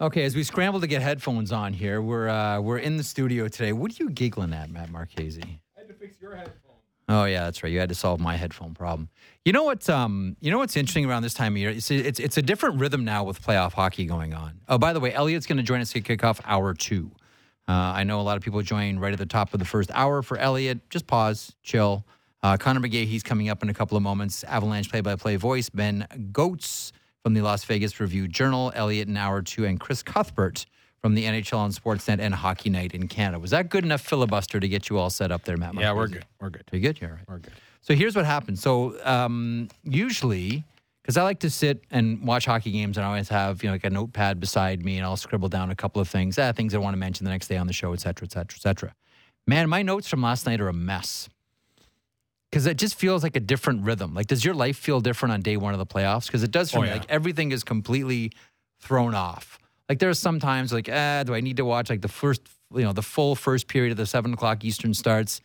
Okay, as we scramble to get headphones on here, we're uh, we're in the studio today. What are you giggling at, Matt Marchese? I had to fix your headphones. Oh yeah, that's right. You had to solve my headphone problem. You know what? Um, you know what's interesting around this time of year? It's it's, it's a different rhythm now with playoff hockey going on. Oh, by the way, Elliot's going to join us at kickoff hour two. Uh, I know a lot of people join right at the top of the first hour for Elliot. Just pause, chill. Uh, Conor McGahey, he's coming up in a couple of moments. Avalanche play-by-play voice Ben Gotz from the Las Vegas Review Journal. Elliot in hour two, and Chris Cuthbert from the NHL on Sportsnet and Hockey Night in Canada. Was that good enough filibuster to get you all set up there, Matt? Yeah, we're good. We're good. Are you good? You're right. We're good. So here's what happens. So um, usually, because I like to sit and watch hockey games, and I always have you know like a notepad beside me, and I'll scribble down a couple of things, ah, things I want to mention the next day on the show, et cetera, et cetera, et cetera. Man, my notes from last night are a mess because it just feels like a different rhythm. Like, does your life feel different on day one of the playoffs? Because it does for Oh, me. yeah. Like everything is completely thrown off. Like there are some times like, ah, do I need to watch like the first, you know, the full first period of the seven o'clock Eastern starts?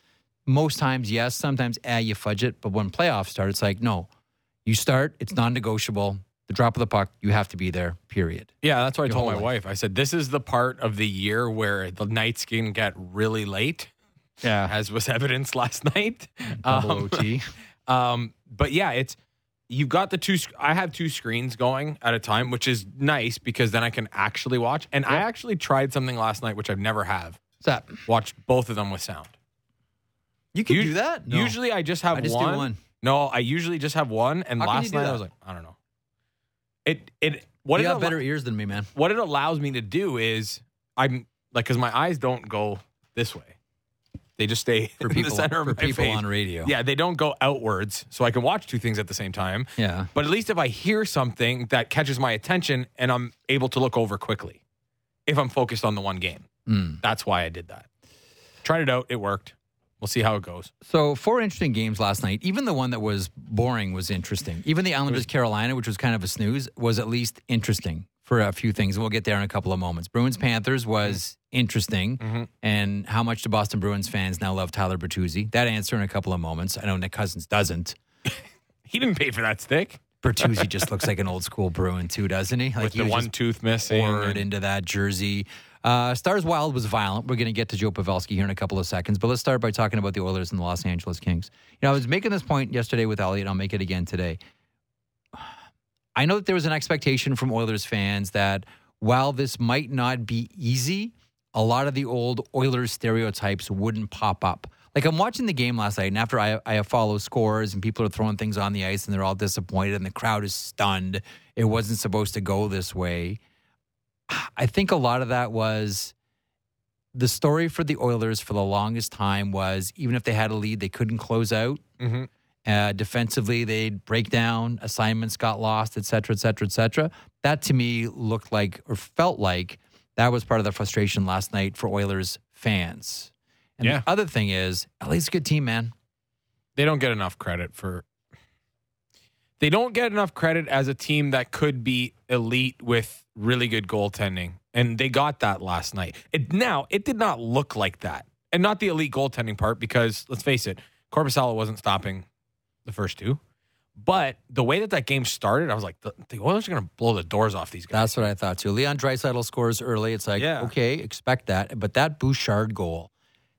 Most times, yes. Sometimes, ah, you fudge it. But when playoffs start, it's like, no, you start. It's non-negotiable. The drop of the puck, you have to be there. Period. Yeah, that's what I told my life. wife. I said, this is the part of the year where the nights can get really late, Yeah. as was evidenced last night. Double Um, OT. Um, but yeah, it's you've got the two. sc- I have two screens going at a time, which is nice because then I can actually watch. And I actually tried something last night, which I've never have. What's that? Watched both of them with sound. You can Us- do that. No. Usually, I just have I just do one. one. No, I usually just have one. And How last night I was like, I don't know. It it what you it got al- better ears than me, man. what it allows me to do is I'm like because my eyes don't go this way. They just stay For in people, the center of for people face. on radio. Yeah, they don't go outwards, so I can watch two things at the same time. Yeah. But at least if I hear something that catches my attention and I'm able to look over quickly, if I'm focused on the one game, Mm. that's why I did that. Tried it out, it worked. We'll see how it goes. So four interesting games last night. Even the one that was boring was interesting. Even the Islanders Carolina, which was kind of a snooze, was at least interesting for a few things. We'll get there in a couple of moments. Bruins Panthers was interesting. Mhm. And how much do Boston Bruins fans now love Tyler Bertuzzi? That answer in a couple of moments. I know Nick Cousins doesn't. He didn't pay for that stick Bertuzzi just looks like an old school Bruin too, doesn't he? Like with the one tooth missing. poured and- into that jersey. Uh, Stars Wild was violent. We're going to get to Joe Pavelski here in a couple of seconds, but let's start by talking about the Oilers and the Los Angeles Kings. You know, I was making this point yesterday with Elliot. I'll make it again today. I know that there was an expectation from Oilers fans that while this might not be easy, a lot of the old Oilers stereotypes wouldn't pop up. Like I'm watching the game last night, and after I, I follow scores and people are throwing things on the ice and they're all disappointed and the crowd is stunned. It wasn't supposed to go this way. I think a lot of that was the story for the Oilers for the longest time was even if they had a lead, they couldn't close out. Mhm. Uh, defensively, they'd break down, assignments got lost, et cetera, et cetera, et cetera. That to me looked like or felt like that was part of the frustration last night for Oilers fans. And Yeah. the other thing is, LA's a good team, man. they don't get enough credit for they don't get enough credit as a team that could be elite with really good goaltending and they got that last night it now it did not look like that and not the elite goaltending part because let's face it Korpisalo wasn't stopping the first two but the way that that game started i was like the, the oilers are going to blow the doors off these guys That's what I thought too. Leon Draisaitl scores early. It's like, Yeah. okay, expect that. But that Bouchard goal,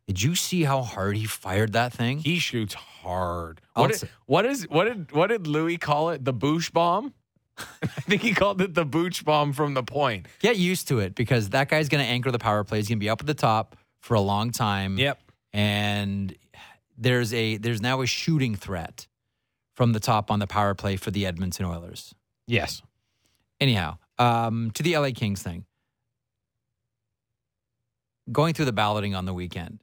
did you see how hard he fired that thing? he shoots hard what, did, what is what did what did louis call it the boosh bomb i think he called it the booch bomb from the point Get used to it because that guy's going to anchor the power play. He's going to be up at the top for a long time. Yep. And there's a there's now a shooting threat from the top on the power play for the Edmonton Oilers. Yes. Anyhow, um, to the LA Kings thing. Going through the balloting on the weekend,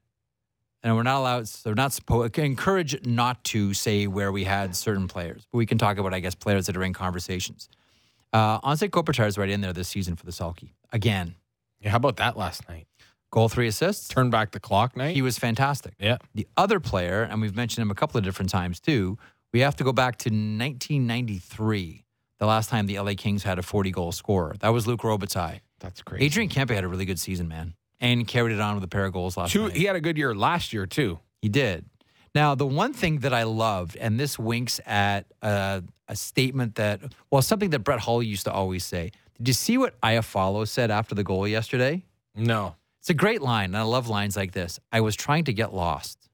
and we're not allowed. So they're not supposed. Encourage not to say where we had certain players, but we can talk about, I guess, players that are in conversations. Uh, Anze Kopitar is right in there this season for the Selke again. Yeah, how about that last night? Goal, three assists. Turn back the clock night. He was fantastic. yeah. The other player, and we've mentioned him a couple of different times too. We have to go back to 1993, the last time the LA Kings had a 40 goal scorer. That was Luc Robitaille. That's great. Adrian Kempe had a really good season, man, and carried it on with a pair of goals last Two, night. he had a good year last year too. He did. Now, the one thing that I loved, and this winks at uh, a statement that, well, something that Brett Hull used to always say. Did you see what Iafallo said after the goal yesterday? No. It's a great line, and I love lines like this. I was trying to get lost.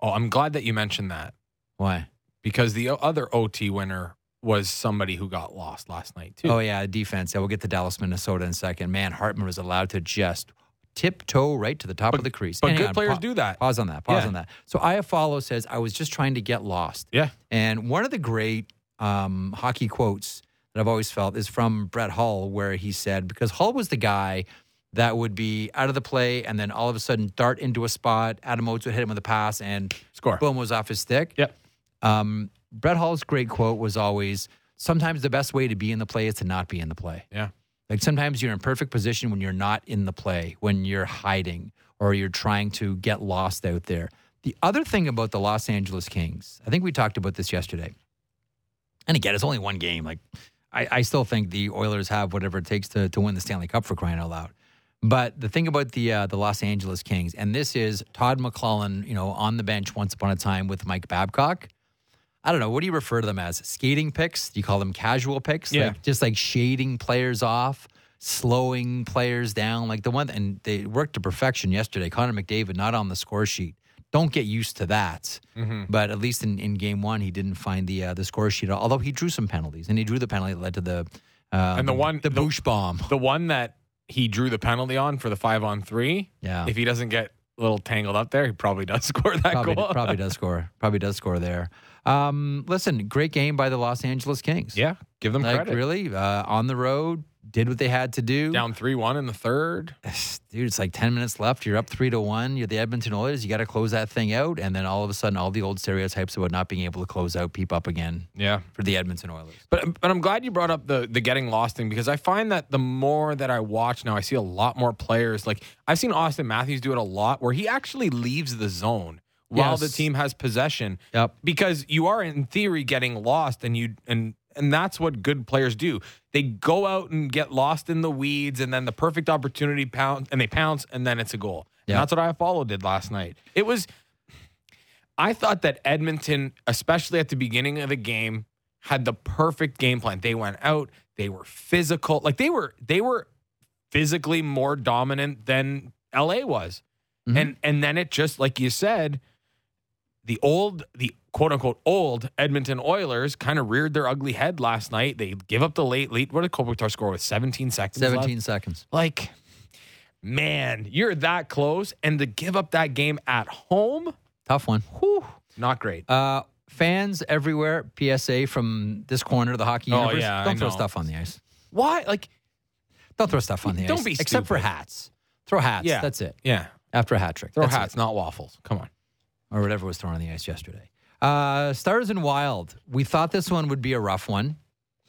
Oh, I'm glad that you mentioned that Why? because the other OT winner was somebody who got lost last night too. Oh, yeah, defense. Yeah, we'll get to Dallas, Minnesota in a second. Man, Hartman was allowed to just tiptoe right to the top But- of the crease. but good on, players pa- do that. Pause on that. Pause Yeah. on that. So Iafallo says, I was just trying to get lost. Yeah. And one of the great um, hockey quotes that I've always felt is from Brett Hull, where he said, because Hull was the guy that would be out of the play and then all of a sudden dart into a spot. Adam Oates would hit him with a pass and Score. boom was off his stick. Yep. Um, Brett Hull's great quote was always, sometimes the best way to be in the play is to not be in the play. Yeah. Like sometimes you're in perfect position when you're not in the play, when you're hiding or you're trying to get lost out there. The other thing about the Los Angeles Kings, I think we talked about this yesterday. And again, it's only one game. Like I, I still think the Oilers have whatever it takes to, to win the Stanley Cup for crying out loud. But the thing about the uh, the Los Angeles Kings, and this is Todd McLellan, you know, on the bench once upon a time with Mike Babcock. I don't know. What do you refer to them as? Skating picks? Do you call them casual picks? Yeah. Like just like shading players off, slowing players down. Like the one, and they worked to perfection yesterday. Connor McDavid not on the score sheet. Don't get used to that. Mm-hmm. But at least in, in game one, he didn't find the uh, the score sheet. Although he drew some penalties, and he drew the penalty that led to the uh, And the one- the the- Bush bomb. The one that he drew the penalty on for the five on three. Yeah, If he doesn't get a little tangled up there, he probably does score that probably goal. probably does score. Probably does score there. Um, listen, great game by the Los Angeles Kings. Yeah, give them like credit. really uh, on the road, did what they had to do. Down three one in the third. dude, it's like 10 minutes left. You're up three to one. You're the Edmonton Oilers. You got to close that thing out. And then all of a sudden, all the old stereotypes about not being able to close out peep up again Yeah. for the Edmonton Oilers. But but I'm glad you brought up the the getting lost thing because I find that the more that I watch now, I see a lot more players. Like I've seen Auston Matthews do it a lot, where he actually leaves the zone while Yes. the team has possession. Yep. Because you are in theory getting lost, and you and and that's what good players do. They go out and get lost in the weeds, and then the perfect opportunity pounce, and they pounce, and then it's a goal. Yeah. That's what Iafallo did last night. It was. I thought that Edmonton, especially at the beginning of the game, had the perfect game plan. They went out, they were physical. Like they were they were physically more dominant than LA was. Mhm. And and then it just like you said, the old the quote unquote old Edmonton Oilers kind of reared their ugly head last night. They give up the late lead. What did Kopitar score with 17 seconds? left? 17 seconds. Like, man, you're that close. And to give up that game at home, Tough one. whew, not great. Uh, fans everywhere, PSA from this corner of the hockey Oh, universe. yeah, Don't throw know. stuff on the ice. Why? Like, Don't throw stuff on the ice. Don't ice. be Except for hats. Throw hats. Yeah. That's it. yeah, After a hat trick. throw That's it. hats, not waffles. Come on. Or whatever was thrown on the ice yesterday. Uh, Stars and Wild. We thought this one would be a rough one,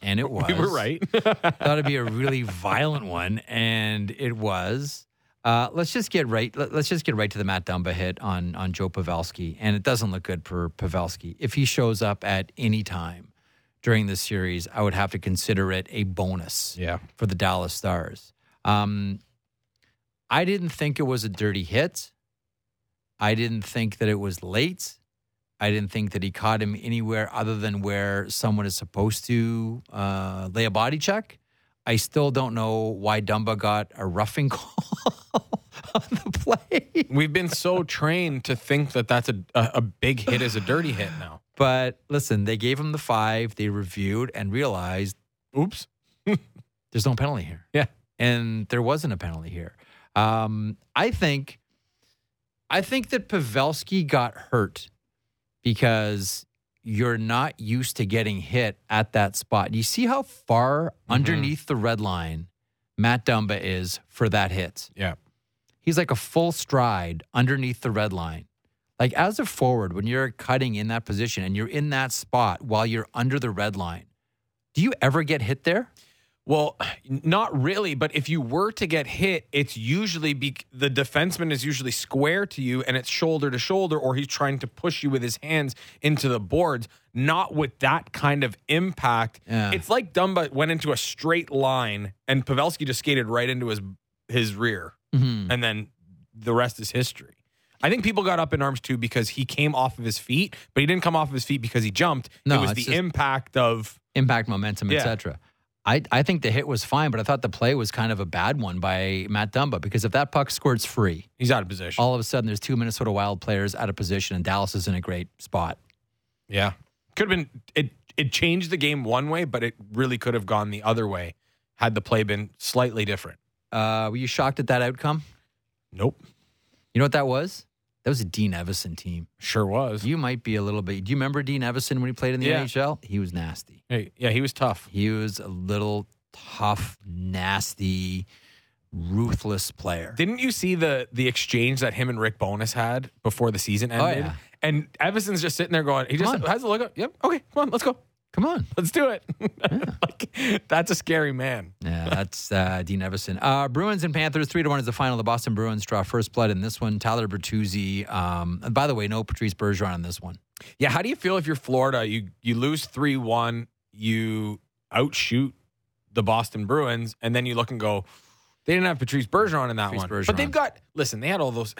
and it was. We were right. thought it'd be a really violent one, and it was. Uh, let's just get right. Let, us just get right to the Matt Dumba hit on on Joe Pavelski, and it doesn't look good for Pavelski. If he shows up at any time during this series, I would have to consider it a bonus yeah. for the Dallas Stars. Um, I didn't think it was a dirty hit. I didn't think that it was late. I didn't think that he caught him anywhere other than where someone is supposed to uh, lay a body check. I still don't know why Dumba got a roughing call on the play. We've been so trained to think that that's a, a, a big hit is a dirty hit now. But listen, they gave him the five. They reviewed and realized Oops. there's no penalty here. Yeah. And there wasn't a penalty here. Um, I think I think that Pavelski got hurt because you're not used to getting hit at that spot. You see how far mm-hmm. underneath the red line Matt Dumba is for that hit. Yeah. He's like a full stride underneath the red line. Like as a forward, when you're cutting in that position and you're in that spot while you're under the red line, do you ever get hit there? Well, not really, but if you were to get hit, it's usually be, the defenseman is usually square to you and it's shoulder to shoulder, or he's trying to push you with his hands into the boards, not with that kind of impact. Yeah. It's like Dumba went into a straight line and Pavelski just skated right into his his rear, Mm-hmm. and then the rest is history. I think people got up in arms too because he came off of his feet, but he didn't come off of his feet because he jumped. No, it was the impact of Impact, momentum, Yeah. etc. I, I think the hit was fine, but I thought the play was kind of a bad one by Matt Dumba because if that puck squirts free, he's out of position. all of a sudden there's two Minnesota Wild players out of position and Dallas is in a great spot. yeah, could have been it. It changed the game one way, but it really could have gone the other way had the play been slightly different. Uh, were you shocked at that outcome? Nope, You know what that was? That was a Dean Evason team. sure was. You might be a little bit. Do you remember Dean Evason when he played in the Yeah. NHL? He was nasty. Hey, yeah, he was tough. He was a little tough, nasty, ruthless player. Didn't you see the the exchange that him and Rick Bowness had before the season Oh, ended? yeah. And Evason's just sitting there going, he just has a look up. Yep. Okay, come on, let's go. Come on. Let's do it. like that's a scary man. Yeah, that's uh, Dean Evason. Uh, Bruins and Panthers, three to one is the final. The Boston Bruins draw first blood in this one. Tyler Bertuzzi. Um, and by the way, no Patrice Bergeron in this one. Yeah, how do you feel if you're Florida? You you lose three one, you outshoot the Boston Bruins, and then you look and go, they didn't have Patrice Bergeron in that Patrice one, Bergeron. but they've got. Listen, they had all those.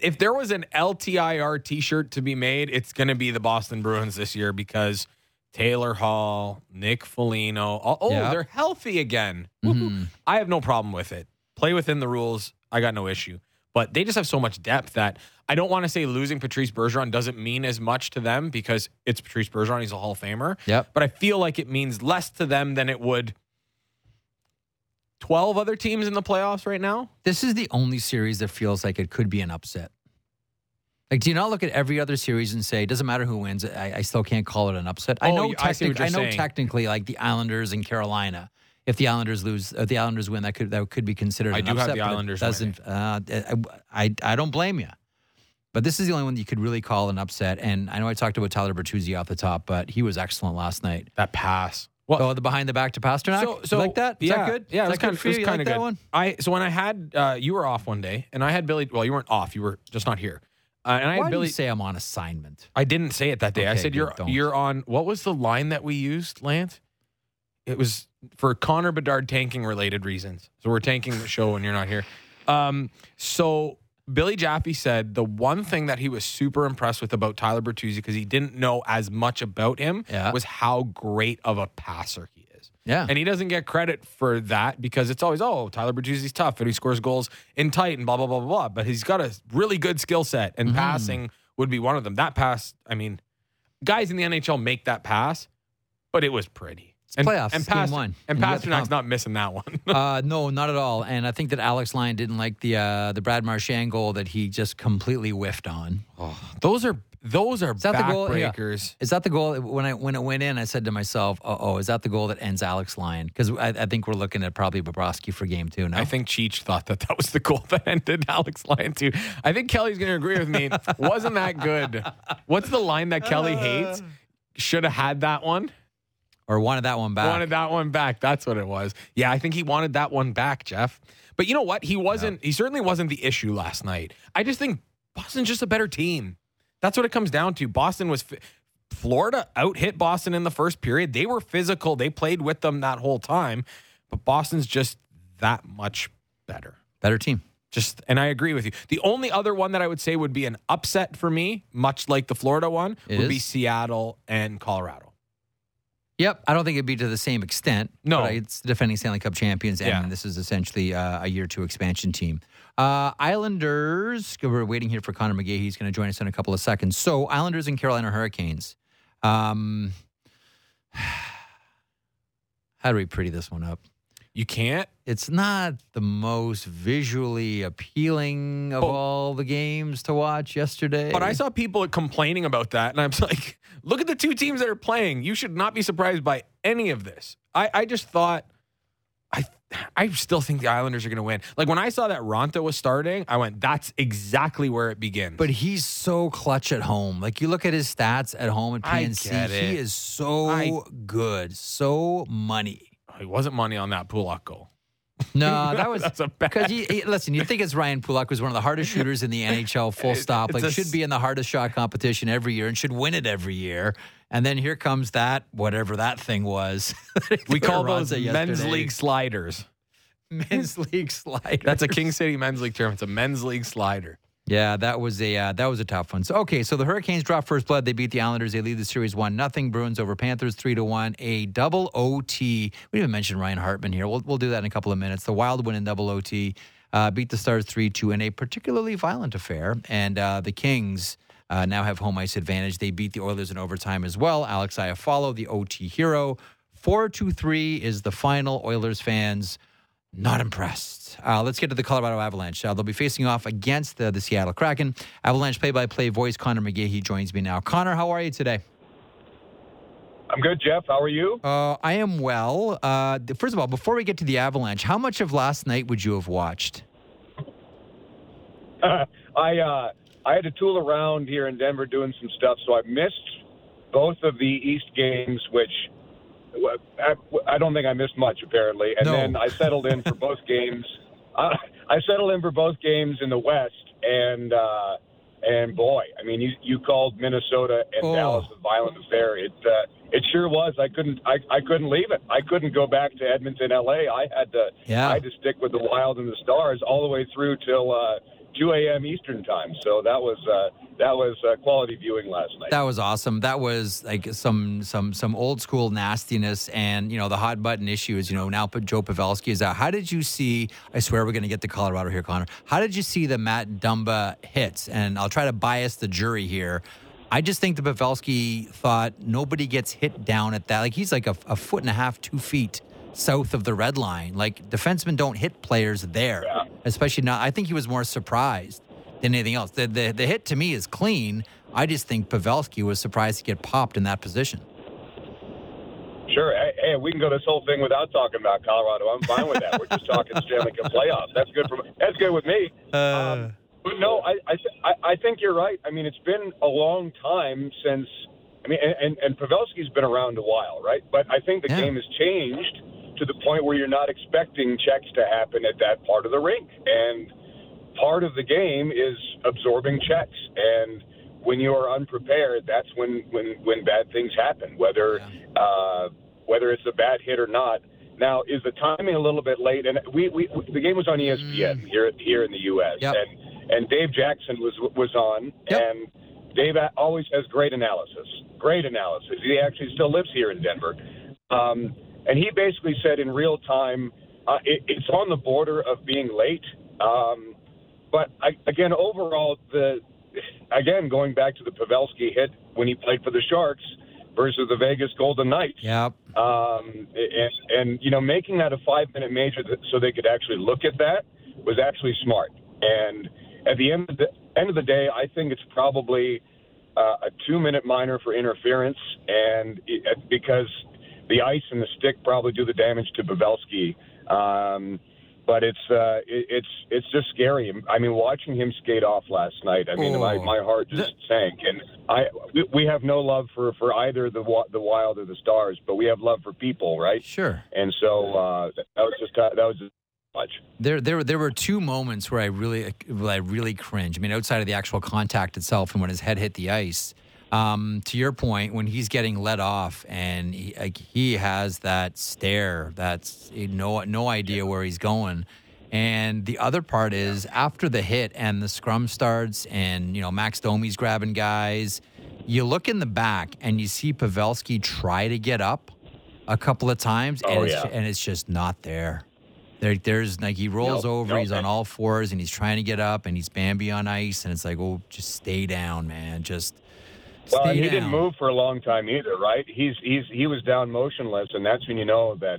If there was an LTIR T-shirt to be made, it's going to be the Boston Bruins this year because Taylor Hall, Nick Foligno, all, oh, Yeah. they're healthy again. Mhm. I have no problem with it. Play within the rules. I got no issue. But they just have so much depth that I don't want to say losing Patrice Bergeron doesn't mean as much to them because it's Patrice Bergeron. He's a Hall of Famer. Yep. But I feel like it means less to them than it would 12 other teams in the playoffs right now. This is the only series that feels like it could be an upset. Like, do you not look at every other series and say, doesn't matter who wins, I, I still can't call it an upset? I Oh, know, you- I see what technic- I know saying. technically, like the Islanders and Carolina, if the Islanders lose, if the Islanders win, that could that could be considered. I an do have the Islanders Doesn't uh, I, I? I don't blame you. But this is the only one that you could really call an upset. And I know I talked about Tyler Bertuzzi off the top, but he was excellent last night. That pass. Well, oh, the behind the back to Pastrnak. So, so like that? Is yeah, that good? Yeah, it was kind of, it was kind like of that good. one? I so when I had uh, you were off one day, and I had Billy. Well, you weren't off. You were just not here. Uh, and I Why do Billy. you say I'm on assignment? I didn't say it that day. I said you're don't. you're on. What was the line that we used, Lance? It was for Connor Bedard tanking related reasons. So we're tanking the show when you're not here. Um, so Billy Jaffe said the one thing that he was super impressed with about Tyler Bertuzzi because he didn't know as much about him Yeah. was how great of a passer he. Yeah. And he doesn't get credit for that because it's always, oh, Tyler Bertuzzi's tough and he scores goals in tight and blah, blah, blah, blah, blah. But he's got a really good skill set and Mm-hmm. passing would be one of them. That pass, I mean, guys in the NHL make that pass, but it was pretty. and, playoffs. And, It's game Pas- one. and And you got the Pastrnak's not missing that one. uh, no, not at all. And I think that Alex Lyon didn't like the uh, the Brad Marchand goal that he just completely whiffed on. those are those are that the goal? Yeah. backbreakers. Is that the goal? When I when it went in, I said to myself, "Oh, oh is that the goal that ends Alex Lyon?" Because I, I think we're looking at probably Bobrovsky for game two. No, I think Cheech thought that that was the goal that ended Alex Lyon too. I think Kelly's going to agree with me. Wasn't that good? What's the line that Kelly hates? Should have had that one. or wanted that one back. Wanted that one back. That's what it was. Yeah, I think he wanted that one back, Jeff. But you know what? He wasn't. He certainly wasn't the issue last night. I just think Boston's just a better team. That's what it comes down to. Boston was. Florida out hit Boston in the first period. They were physical. They played with them that whole time. But Boston's just that much better. Better team. Just and I agree with you. The only other one that I would say would be an upset for me, much like the Florida one, It would be? Seattle and Colorado. Yep, I don't think it'd be to the same extent. No. but it's defending Stanley Cup champions, and Yeah. this is essentially uh, a year two expansion team. Uh, Islanders. We're waiting here for Conor McGahey. He's going to join us in a couple of seconds. So Islanders and Carolina Hurricanes. Um, how do we pretty this one up? You can't. It's not the most visually appealing of Oh. all the games to watch yesterday. But I saw people complaining about that, and I'm like, look at the two teams that are playing. You should not be surprised by any of this. I, I just thought, I I still think the Islanders are going to win. Like when I saw that Raanta was starting, I went, that's exactly where it begins. But he's so clutch at home. Like you look at his stats at home at I PNC, get it. he is so I- good, so money. It wasn't money on that Pulock goal. No, that was a bad- because you listen. You think it's Ryan Pulock was one of the hardest shooters in the NHL. Full stop. Like a should be in the hardest shot competition every year and should win it every year. And then here comes that whatever that thing was. We call those men's league sliders. men's league slide. That's a King City men's league term. It's a men's league slider. Yeah, that was a uh, that was a tough one. So okay, so the Hurricanes drop first blood. They beat the Islanders. They lead the series one nothing. Bruins over Panthers three to one. A double OT. We didn't mention Ryan Hartman here. We'll we'll do that in a couple of minutes. The Wild win in double OT. Uh, beat the Stars three two in a particularly violent affair. And uh, the Kings uh, now have home ice advantage. They beat the Oilers in overtime as well. Alex Iafallo, the OT hero. Four two three is the final. Oilers fans not impressed. Uh, let's get to the Colorado Avalanche. Uh, they'll be facing off against the, the Seattle Kraken. Avalanche play-by-play voice Conor McGahey joins me now. Connor, how are you today? I'm good, Jeff. How are you? Uh, I am well. Uh, first of all, before we get to the Avalanche, how much of last night would you have watched? I uh, I had to tool around here in Denver doing some stuff, so I missed both of the East games, which I, I don't think I missed much apparently. And No. then I settled in for both games. I, I settled in for both games in the West, and uh, and boy, I mean, you you called Minnesota and Oh. Dallas a violent affair. It uh, it sure was. I couldn't I, I couldn't leave it. I couldn't go back to Edmonton, L.A. I had to Yeah. I had to stick with the Wild and the Stars all the way through till uh, 2 a.m. Eastern time. So that was uh, that was uh, quality viewing last night. That was awesome. That was like some some some old school nastiness, and you know the hot button issue is you know now put Joe Pavelski is out. How did you see? I swear we're going to get to Colorado here, Conor. How did you see the Matt Dumba hits? And I'll try to bias the jury here. I just think the Pavelski thought nobody gets hit down at that. Like he's like a, a foot and a half, two feet south of the red line. Like defensemen don't hit players there, Yeah. Especially not. I think he was more surprised than anything else. The, the the hit to me is clean. I just think Pavelski was surprised to get popped in that position. Sure. Hey, we can go this whole thing without talking about Colorado. I'm fine with that. We're just talking Stanley Cup playoffs. That's good for that's good with me. Um, but no, I I, th- I think you're right. I mean, it's been a long time since. I mean, and and, and Pavelski's been around a while, right? But I think the Yeah. game has changed to the point where you're not expecting checks to happen at that part of the rink, and part of the game is absorbing checks and. When you are unprepared, that's when, when, when bad things happen. Whether uh, whether it's a bad hit or not. Now, is the timing a little bit late? And we, we the game was on ESPN here here in the U.S. Yep. and and Dave Jackson was was on, Yep. and Dave always has great analysis. Great analysis. He actually still lives here in Denver, um, and he basically said in real time, uh, it, it's on the border of being late. Um, but I, again, overall, the again going back to the Pavelski hit when he played for the Sharks versus the Vegas Golden Knights Yep. um, and, and you know making that a five minute major th- so they could actually look at that was actually smart and at the end of the end of the day i think it's probably uh, a two minute minor for interference and it, because the ice and the stick probably do the damage to Pavelski. Um, but it's uh, it, it's it's just scary. I mean, watching him skate off last night. I mean, Oh. my, my heart just sank. And I we- we have no love for, for either the the Wild or the Stars, but we have love for people, right? Sure. And so uh, that was just that was just much. There, there, there were two moments where I really, where I really cringe. I mean, outside of the actual contact itself, and when his head hit the ice. Um, to your point, when he's getting let off and he, like he has that stare, that's eh, no, no idea where he's going. And the other part is after the hit and the scrum starts, and you know Max Domi's grabbing guys. You look in the back and you see Pavelski try to get up a couple of times, and Oh, it's yeah. and it's just not there. There, there's like he rolls Nope, over, nope. he's on all fours, and he's trying to get up, and he's Bambi on ice, and it's like, oh, just stay down, man, just Well, stay and he down. didn't move for a long time either, right? He's he's he was down motionless, and that's when you know that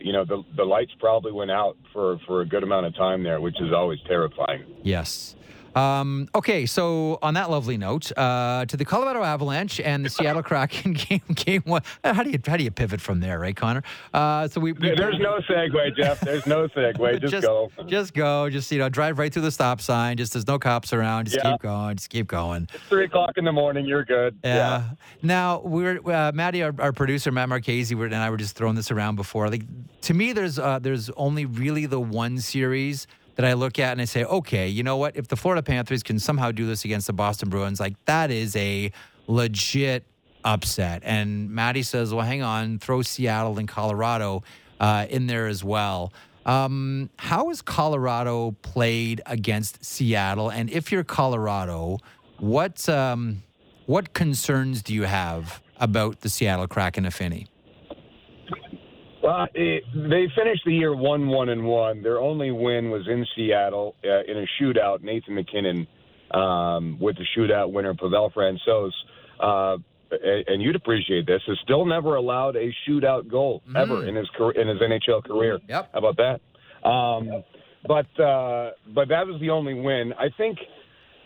you know the the lights probably went out for for a good amount of time there, which is always terrifying. Yes. Um, okay, so on that lovely note, uh, to the Colorado Avalanche and the Seattle Kraken game, game one. How do you how do you pivot from there, right, Conor? Uh, so we, we There's no segue, Jeff. There's no segue. Just, go. just go, just you know, drive right through the stop sign. Just there's no cops around. Just Yeah. keep going, just keep going. It's three o'clock in the morning. You're good. Yeah. Now we're uh, Maddie, our, our producer Matt Marchese, we're- and I were just throwing this around before. Like to me, there's uh, there's only really the one series that I look at and I say, okay, you know what? If the Florida Panthers can somehow do this against the Boston Bruins, like that is a legit upset. And Maddie says, well, hang on, throw Seattle and Colorado uh, in there as well. Um, how has Colorado played against Seattle? And if you're Colorado, what um, what concerns do you have about the Seattle Kraken, if any? Well, it, they finished the year one one and one. Their only win was in Seattle uh, in a shootout. Nathan MacKinnon um, with the shootout winner Pavel Francouz. Uh, and you'd appreciate this, has still never allowed a shootout goal mm. ever in his in his NHL career. Yep. How about that? Um, but uh, but that was the only win. I think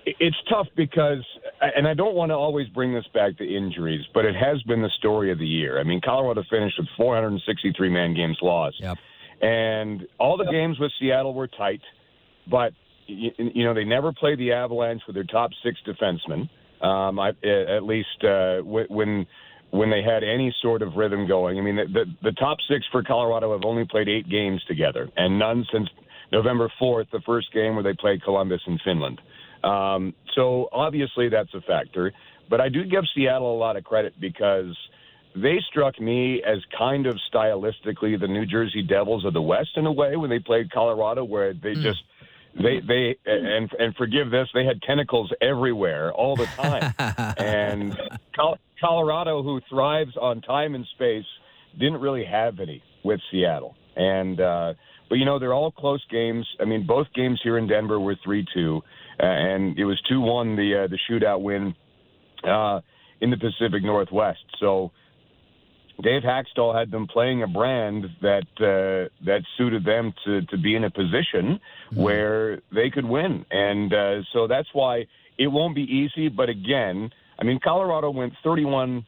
it's tough because, and I don't want to always bring this back to injuries, but it has been the story of the year. I mean, Colorado finished with 463 man games lost, yep. and all the games with Seattle were tight, but you, you know they never played the Avalanche with their top six defensemen. Um, I, at least uh, when when they had any sort of rhythm going. I mean, the, the the top six for Colorado have only played eight games together, and none since November 4th, the first game where they played Columbus in Finland. Um, so obviously that's a factor. But I do give Seattle a lot of credit because they struck me as kind of stylistically the New Jersey Devils of the West in a way when they played Colorado, where they mm. just they they and and forgive this they had tentacles everywhere all the time and Colorado who thrives on time and space didn't really have any with Seattle and uh but you know they're all close games I mean both games here in Denver were 3-2 uh, and it was two one the uh, the shootout win uh, in the Pacific Northwest. So Dave Hakstol had them playing a brand that uh, that suited them to to be in a position mm-hmm. where they could win, and uh, so that's why it won't be easy. But again, I mean, Colorado went 31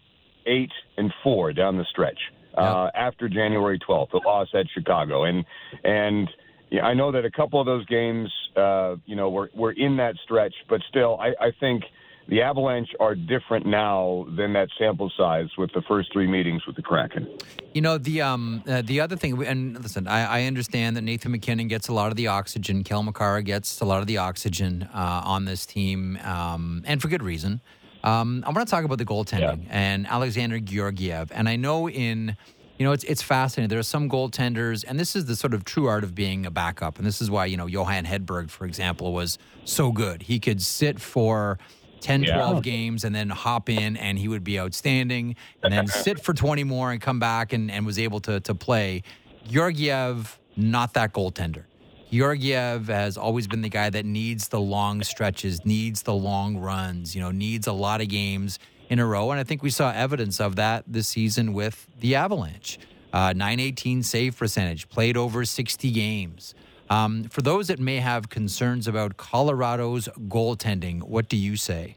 eight and four down the stretch. Uh, after January 12th, the loss at Chicago, and and yeah, I know that a couple of those games, uh, you know, were, were in that stretch, but still, I, I think the Avalanche are different now than that sample size with the first three meetings with the Kraken. You know the um uh, the other thing, and listen, I, I, understand that Nathan MacKinnon gets a lot of the oxygen, Cale Makar gets a lot of the oxygen uh, on this team, um, and for good reason. Um, I want to talk about the goaltending yeah. and Alexander Georgiev, and I know in you know, it's it's fascinating. There are some goaltenders, and this is the sort of true art of being a backup. And this is why, you know, Johan Hedberg, for example, was so good. He could sit for 10, yeah. 12 games and then hop in and he would be outstanding, and then sit for 20 more and come back and, and was able to, to play. Georgiev, not that goaltender. Georgiev has always been the guy that needs the long stretches, needs the long runs, you know, needs a lot of games in a row. And I think we saw evidence of that this season with the Avalanche. Uh, 918 save percentage, played over 60 games. Um, for those that may have concerns about Colorado's goaltending, what do you say?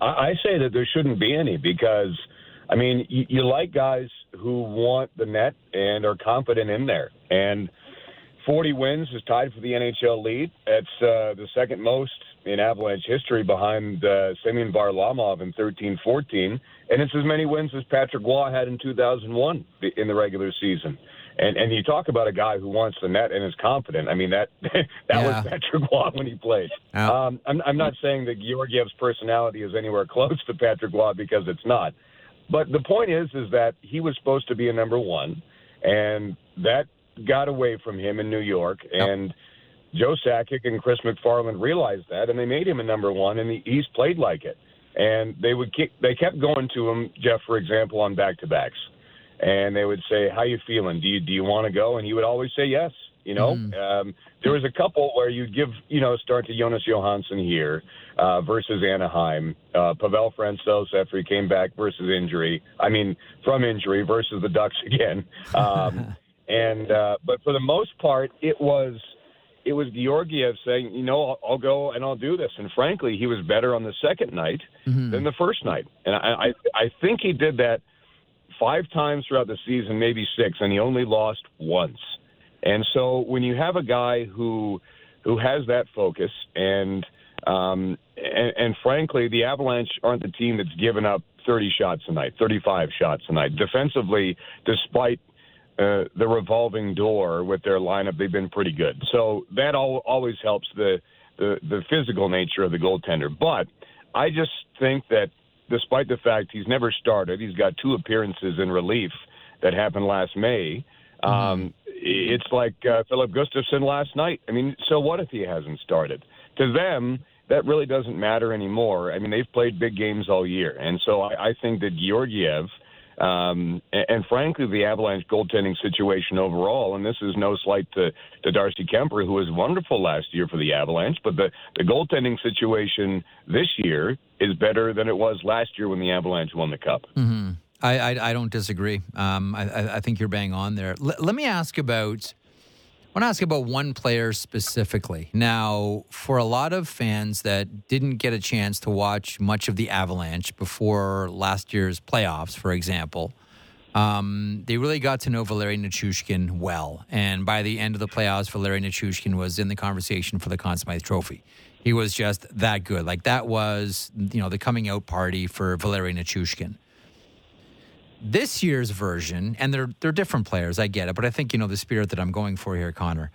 I say that there shouldn't be any because, I mean, you, you like guys who want the net and are confident in there. And 40 wins is tied for the NHL lead. It's uh, the second most in Avalanche history behind uh, Semyon Varlamov in 13-14, and it's as many wins as Patrick Roy had in 2001 in the regular season. And and you talk about a guy who wants the net and is confident. I mean that that yeah. was Patrick Roy when he played. Yeah. Um, I'm I'm not saying that Georgiev's personality is anywhere close to Patrick Roy because it's not. But the point is is that he was supposed to be a number one, and that got away from him in New York, and. Joe Sakic and Chris MacFarland realized that, and they made him a number one, and he's played like it. And they would keep, they kept going to him, Jeff, for example, on back to backs, and they would say, "How you feeling? Do you do you want to go?" And he would always say yes. You know, mm. um, there was a couple where you'd give, you know, start to Jonas Johansson here uh, versus Anaheim, uh, Pavel Francouz after he came back versus injury. I mean, from injury versus the Ducks again. Um, and uh, but for the most part, it was it was Georgiev saying, you know, I'll, I'll, go and I'll do this. And frankly, he was better on the second night mm-hmm. than the first night. And I, I, I think he did that five times throughout the season, maybe six, and he only lost once. And so when you have a guy who who has that focus and um, and, and frankly, the Avalanche aren't the team that's given up 30 shots a night, 35 shots a night. Defensively, despite uh, the revolving door with their lineup. They've been pretty good, so that all, always helps the, the the physical nature of the goaltender. But I just think that despite the fact he's never started, he's got two appearances in relief that happened last May. Mm-hmm. Um, it's like uh, Filip Gustavsson last night. I mean, so what if he hasn't started? To them, that really doesn't matter anymore. I mean, they've played big games all year, and so I, I think that Georgiev – um, and, and, frankly, the Avalanche goaltending situation overall, and this is no slight to, to Darcy Kuemper, who was wonderful last year for the Avalanche, but the, the goaltending situation this year is better than it was last year when the Avalanche won the Cup. Mm-hmm. I, I, I, don't disagree. Um, I, I, think you're bang on there. L- let me ask about I want to ask about one player specifically. Now, for a lot of fans that didn't get a chance to watch much of the Avalanche before last year's playoffs, for example, um, they really got to know Valeri Nichushkin well. And by the end of the playoffs, Valeri Nichushkin was in the conversation for the Conn Smythe Trophy. He was just that good. Like that was, you know, the coming out party for Valeri Nichushkin this year's version, and they're they're different players. I get it, but I think you know the spirit that I'm going for here, Conor.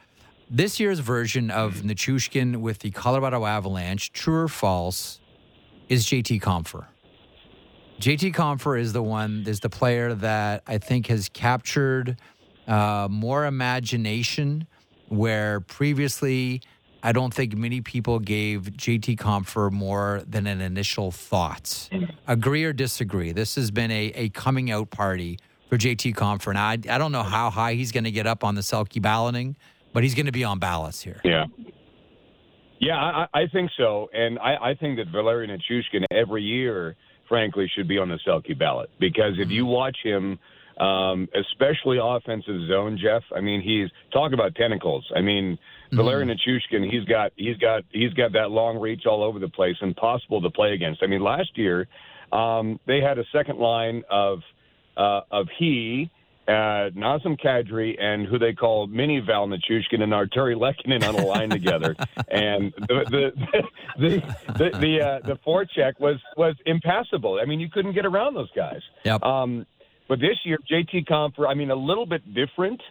This year's version of. Nichushkin with the Colorado Avalanche, true or false, is JT Compher. JT Compher is the one, is the player that I think has captured uh, more imagination, where previously I don't think many people gave JT Compher more than an initial thought. Agree or disagree? This has been a, a coming out party for JT Compher. Now, I, I don't know how high he's going to get up on the Selke balloting, but he's going to be on ballots here. Yeah. Yeah, I, I think so. And I, I think that Valeri Nichushkin every year, frankly, should be on the Selke ballot because if you watch him – um, especially offensive zone, Jeff. I mean, he's talk about tentacles. I mean, mm-hmm. Valeri Nichushkin, he's got he's got he's got that long reach all over the place, impossible to play against. I mean, last year um, they had a second line of uh, of he. Uh, Nazem Kadri and who they call Mini Val Nichushkin and Artturi Lehkonen on a line together, and the the the the the, uh, the forecheck was was impassable. I mean, you couldn't get around those guys. Yep. Um, but this year, JT Compher, I mean, a little bit different,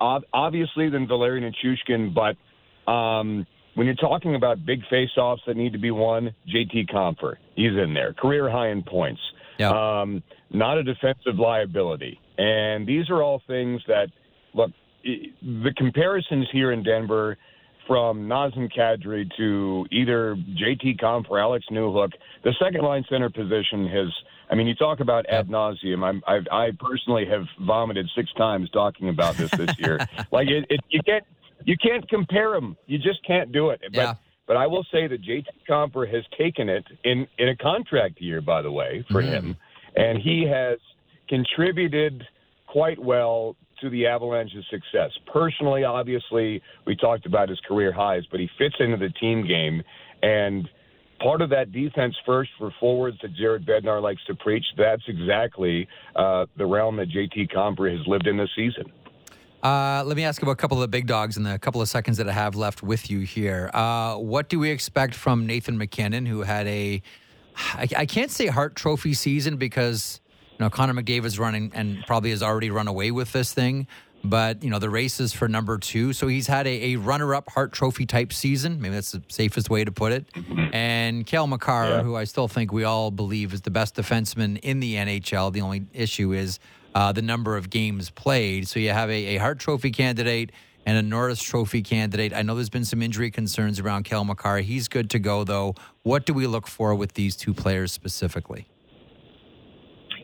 obviously, than Valeri Nichushkin, but um, when you're talking about big face-offs that need to be won, JT Compher, he's in there. Career high in points. Yeah. Um, not a defensive liability. And these are all things that, look, the comparisons here in Denver – from Nazem Kadri to either JT Comp or Alex Newhook, the second line center position has. I mean, you talk about ad nauseum. I'm, I, I personally have vomited six times talking about this this year. like it, it, you can't you can't compare them. You just can't do it. But, yeah. But I will say that JT Compher has taken it in in a contract year, by the way, for mm-hmm. him, and he has contributed quite well to the Avalanche's success. Personally, obviously, we talked about his career highs, but he fits into the team game. And part of that defense first for forwards that Jared Bednar likes to preach, that's exactly uh, the realm that JT Compher has lived in this season. Uh, let me ask about a couple of the big dogs in the couple of seconds that I have left with you here. Uh, what do we expect from Nathan MacKinnon, who had a, I, I can't say Hart Trophy season because you know, Connor McDavid's running and probably has already run away with this thing. But, you know, the race is for number two. So he's had a, a runner up Hart Trophy type season. Maybe that's the safest way to put it. And Cale Makar, yeah. who I still think we all believe is the best defenseman in the NHL. The only issue is uh, the number of games played. So you have a, a Hart Trophy candidate and a Norris Trophy candidate. I know there's been some injury concerns around Cale Makar. He's good to go, though. What do we look for with these two players specifically?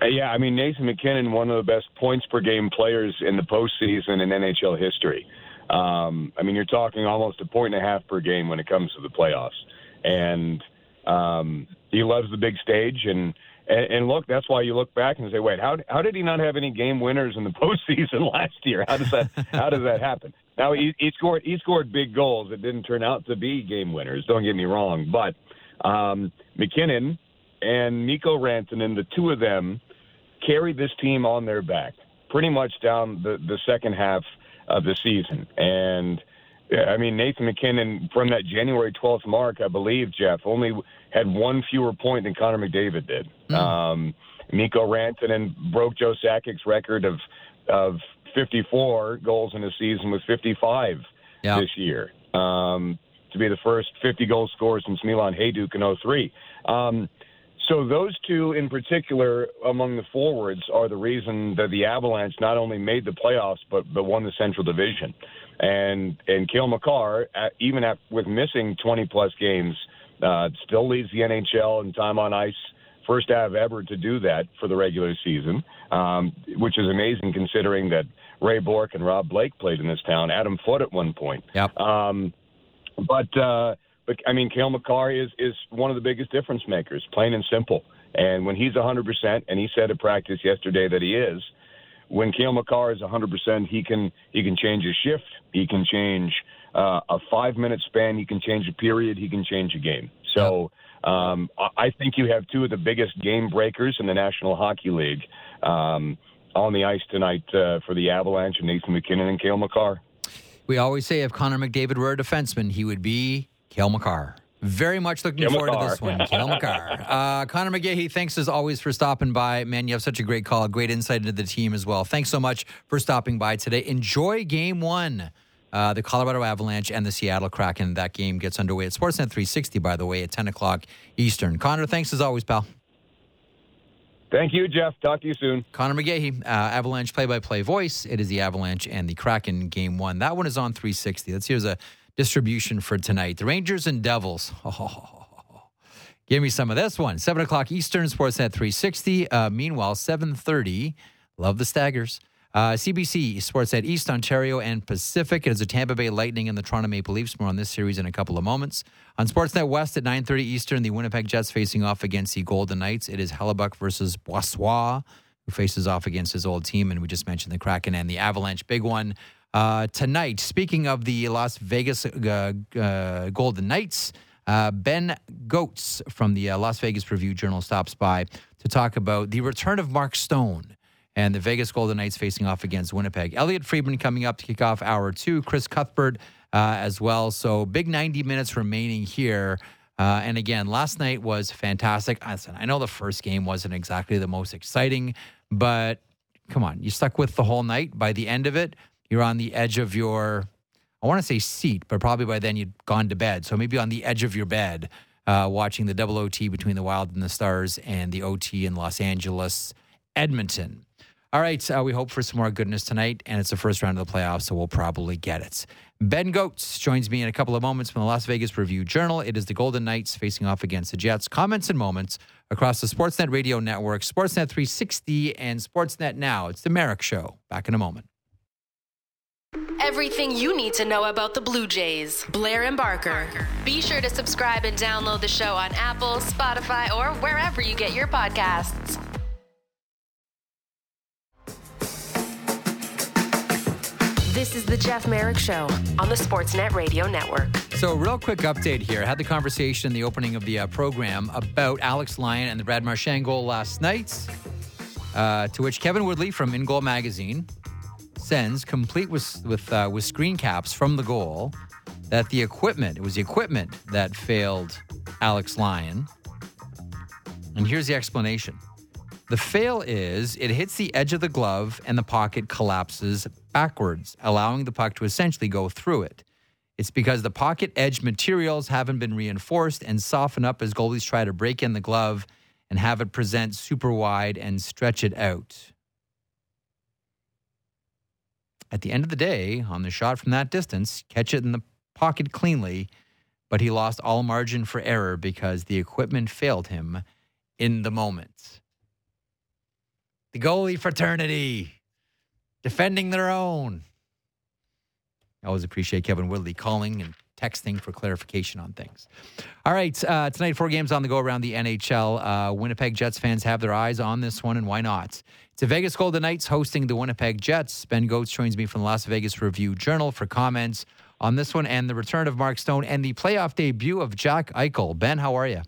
Uh, yeah, I mean Nathan MacKinnon, one of the best points per game players in the postseason in NHL history. Um, I mean, you're talking almost a point and a half per game when it comes to the playoffs, and um, he loves the big stage. And, and and look, that's why you look back and say, wait, how how did he not have any game winners in the postseason last year? How does that how does that happen? Now he, he scored he scored big goals that didn't turn out to be game winners. Don't get me wrong, but um, MacKinnon and Mikko Rantanen, the two of them carried this team on their back pretty much down the, the second half of the season. And I mean, Nathan MacKinnon from that January 12th mark, I believe, Jeff, only had one fewer point than Connor McDavid did. Mm. Um, Mikko Rantanen broke Joe Sakic's record of of 54 goals in a season with 55 yep. this year. Um, to be the first 50 goal scorer since Milan Hejduk in 03. Um, So those two in particular among the forwards are the reason that the Avalanche not only made the playoffs but but won the Central Division. And and Cale Makar, at, even at, with missing 20 plus games, uh, still leads the NHL in time on ice. First have ever to do that for the regular season, um, which is amazing considering that Ray Bourque and Rob Blake played in this town. Adam Foote at one point. Yep. Um, but uh, but I mean, Cale Makar is is one of the biggest difference makers, plain and simple. And when he's 100%, and he said at practice yesterday that he is, when Cale Makar is 100%, he can he can change a shift, he can change uh, a five minute span, he can change a period, he can change a game. So um, I think you have two of the biggest game breakers in the National Hockey League um, on the ice tonight uh, for the Avalanche, and Nathan MacKinnon and Cale Makar. We always say if Connor McDavid were a defenseman, he would be Cale Makar. Very much looking forward Makar. to this one. Cale Makar. Uh, Conor McGahey, thanks as always for stopping by. Man, you have such a great call, great insight into the team as well. Thanks so much for stopping by today. Enjoy game one. Uh, the Colorado Avalanche and the Seattle Kraken. That game gets underway at Sportsnet 360, by the way, at 10 o'clock Eastern. Conor, thanks as always, pal. Thank you, Jeff. Talk to you soon. Conor McGahey, uh, Avalanche play-by-play voice. It is the Avalanche and the Kraken game one. That one is on 360. Let's here's a distribution for tonight. The Rangers and Devils. Oh, give me some of this one. Seven o'clock Eastern, Sportsnet 360. Uh, meanwhile, 7:30. Love the Staggers. Uh, CBC Sportsnet East Ontario and Pacific. It is the Tampa Bay Lightning and the Toronto Maple Leafs. More on this series in a couple of moments. On Sportsnet West at 9:30 Eastern, the Winnipeg Jets facing off against the Golden Knights. It is Hellebuyck versus Brossoit, who faces off against his old team. And we just mentioned the Kraken and the Avalanche. Big one uh, tonight. Speaking of the Las Vegas uh, uh, Golden Knights, uh, Ben Gotz from the Las Vegas Review Journal stops by to talk about the return of Mark Stone and the Vegas Golden Knights facing off against Winnipeg. Elliotte Friedman coming up to kick off hour two. Chris Cuthbert as well. So big 90 minutes remaining here. Uh, and again, last night was fantastic. Listen, I know the first game wasn't exactly the most exciting, but come on, you stuck with the whole night. By the end of it, you're on the edge of your, I want to say seat, but probably by then you'd gone to bed. So maybe on the edge of your bed, uh, watching the double OT between the Wild and the Stars and the OT in Los Angeles, Edmonton. All right, uh, we hope for some more goodness tonight, and it's the first round of the playoffs, so we'll probably get it. Ben Gotz joins me in a couple of moments from the Las Vegas Review Journal. It is the Golden Knights facing off against the Jets. Comments and moments across the Sportsnet Radio Network, Sportsnet 360, and Sportsnet Now. It's the Marek Show. Back in a moment. Everything you need to know about the Blue Jays. Blair and Barker. Be sure to subscribe and download the show on Apple, Spotify, or wherever you get your podcasts. This is the Jeff Marek Show on the Sportsnet Radio Network. So, real quick update here. I had the conversation in the opening of the uh, program about Alex Lyon and the Brad Marchand goal last night, uh, to which Kevin Woodley from In Goal Magazine sends, complete with with uh, with screen caps from the goal, that the equipment it was the equipment that failed Alex Lyon. And here's the explanation. The fail is it hits the edge of the glove and the pocket collapses backwards, allowing the puck to essentially go through it. It's because the pocket edge materials haven't been reinforced and soften up as goalies try to break in the glove and have it present super wide and stretch it out. At the end of the day, on the shot from that distance, catch it in the pocket cleanly, but he lost all margin for error because the equipment failed him in the moment. The goalie fraternity defending their own. I always appreciate Kevin Woodley calling and texting for clarification on things. All right, uh, tonight, four games on the go around the NHL. Uh, Winnipeg Jets fans have their eyes on this one, and why not? The Vegas Golden Knights hosting the Winnipeg Jets. Ben Gotz joins me from the Las Vegas Review Journal for comments on this one and the return of Mark Stone and the playoff debut of Jack Eichel. Ben, how are you?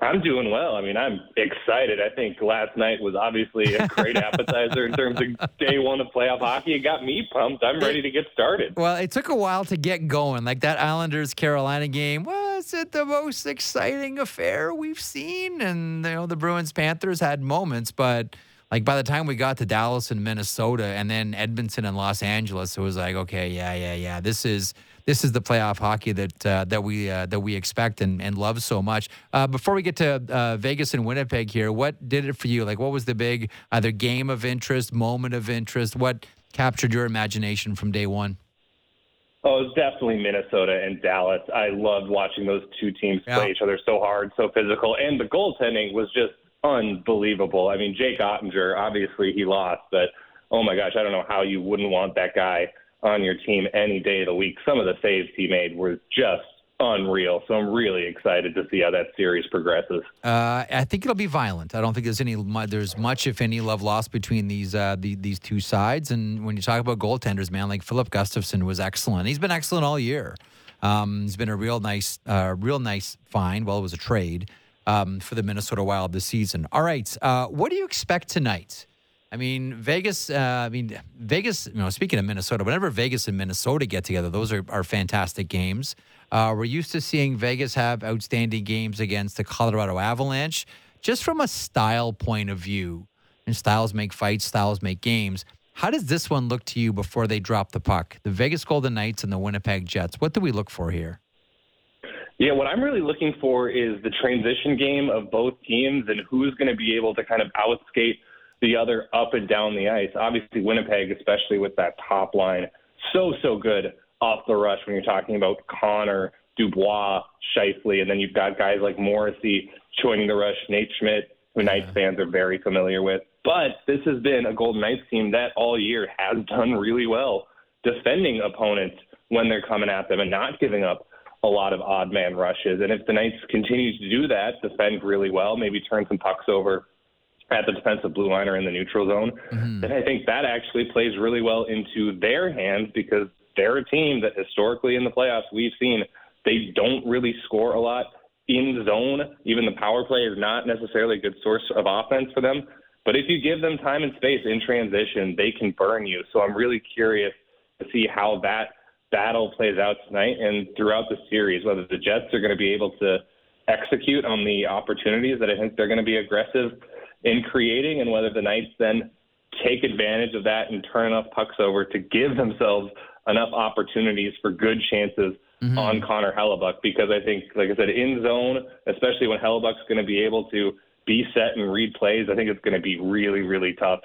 I'm doing well. I mean, I'm excited. I think last night was obviously a great appetizer in terms of day one of playoff hockey. It got me pumped. I'm ready to get started. Well, it took a while to get going. Like that Islanders Carolina game, was it the most exciting affair we've seen? And you know, the Bruins Panthers had moments, but like by the time we got to Dallas and Minnesota and then Edmonton and Los Angeles, it was like, okay, yeah, yeah, yeah. This is this is the playoff hockey that uh, that we uh, that we expect and, and love so much. Uh, before we get to uh, Vegas and Winnipeg here, what did it for you? Like, what was the big either game of interest, moment of interest? What captured your imagination from day one? Oh, it was definitely Minnesota and Dallas. I loved watching those two teams Yeah. play each other so hard, so physical, and the goaltending was just unbelievable. I mean, Jake Oettinger, obviously he lost, but oh my gosh, I don't know how you wouldn't want that guy on your team any day of the week. Some of the saves he made were just unreal. So I'm really excited to see how that series progresses. Uh, I think it'll be violent. I don't think there's any there's much, if any, love lost between these uh, the, these two sides. And when you talk about goaltenders, man, like Filip Gustavsson was excellent. He's been excellent all year. Um, he's been a real nice, uh, real nice find. Well, it was a trade um, for the Minnesota Wild this season. All right, uh, what do you expect tonight? I mean, Vegas. Uh, I mean, Vegas. You know, speaking of Minnesota, whenever Vegas and Minnesota get together, those are, are fantastic games. Uh, we're used to seeing Vegas have outstanding games against the Colorado Avalanche. Just from a style point of view, and styles make fights, styles make games. How does this one look to you before they drop the puck? The Vegas Golden Knights and the Winnipeg Jets. What do we look for here? Yeah, what I'm really looking for is the transition game of both teams and who's going to be able to kind of outskate the other up and down the ice. Obviously, Winnipeg, especially with that top line, so, so good off the rush when you're talking about Connor, Dubois, Scheifele, and then you've got guys like Morrissey joining the rush, Nate Schmidt, who Knights fans are very familiar with. But this has been a Golden Knights team that all year has done really well defending opponents when they're coming at them and not giving up a lot of odd man rushes. And if the Knights continue to do that, defend really well, maybe turn some pucks over at the defensive blue line or in the neutral zone, mm-hmm. then I think that actually plays really well into their hands because they're a team that historically in the playoffs we've seen they don't really score a lot in zone. Even the power play is not necessarily a good source of offense for them. But if you give them time and space in transition, they can burn you. So I'm really curious to see how that battle plays out tonight and throughout the series, whether the Jets are going to be able to execute on the opportunities that I think they're going to be aggressive in creating, and whether the Knights then take advantage of that and turn enough pucks over to give themselves enough opportunities for good chances mm-hmm. on Connor Hellebuyck. Because I think, like I said, in zone, especially when Hellebuyck's going to be able to be set and read plays, I think it's going to be really, really tough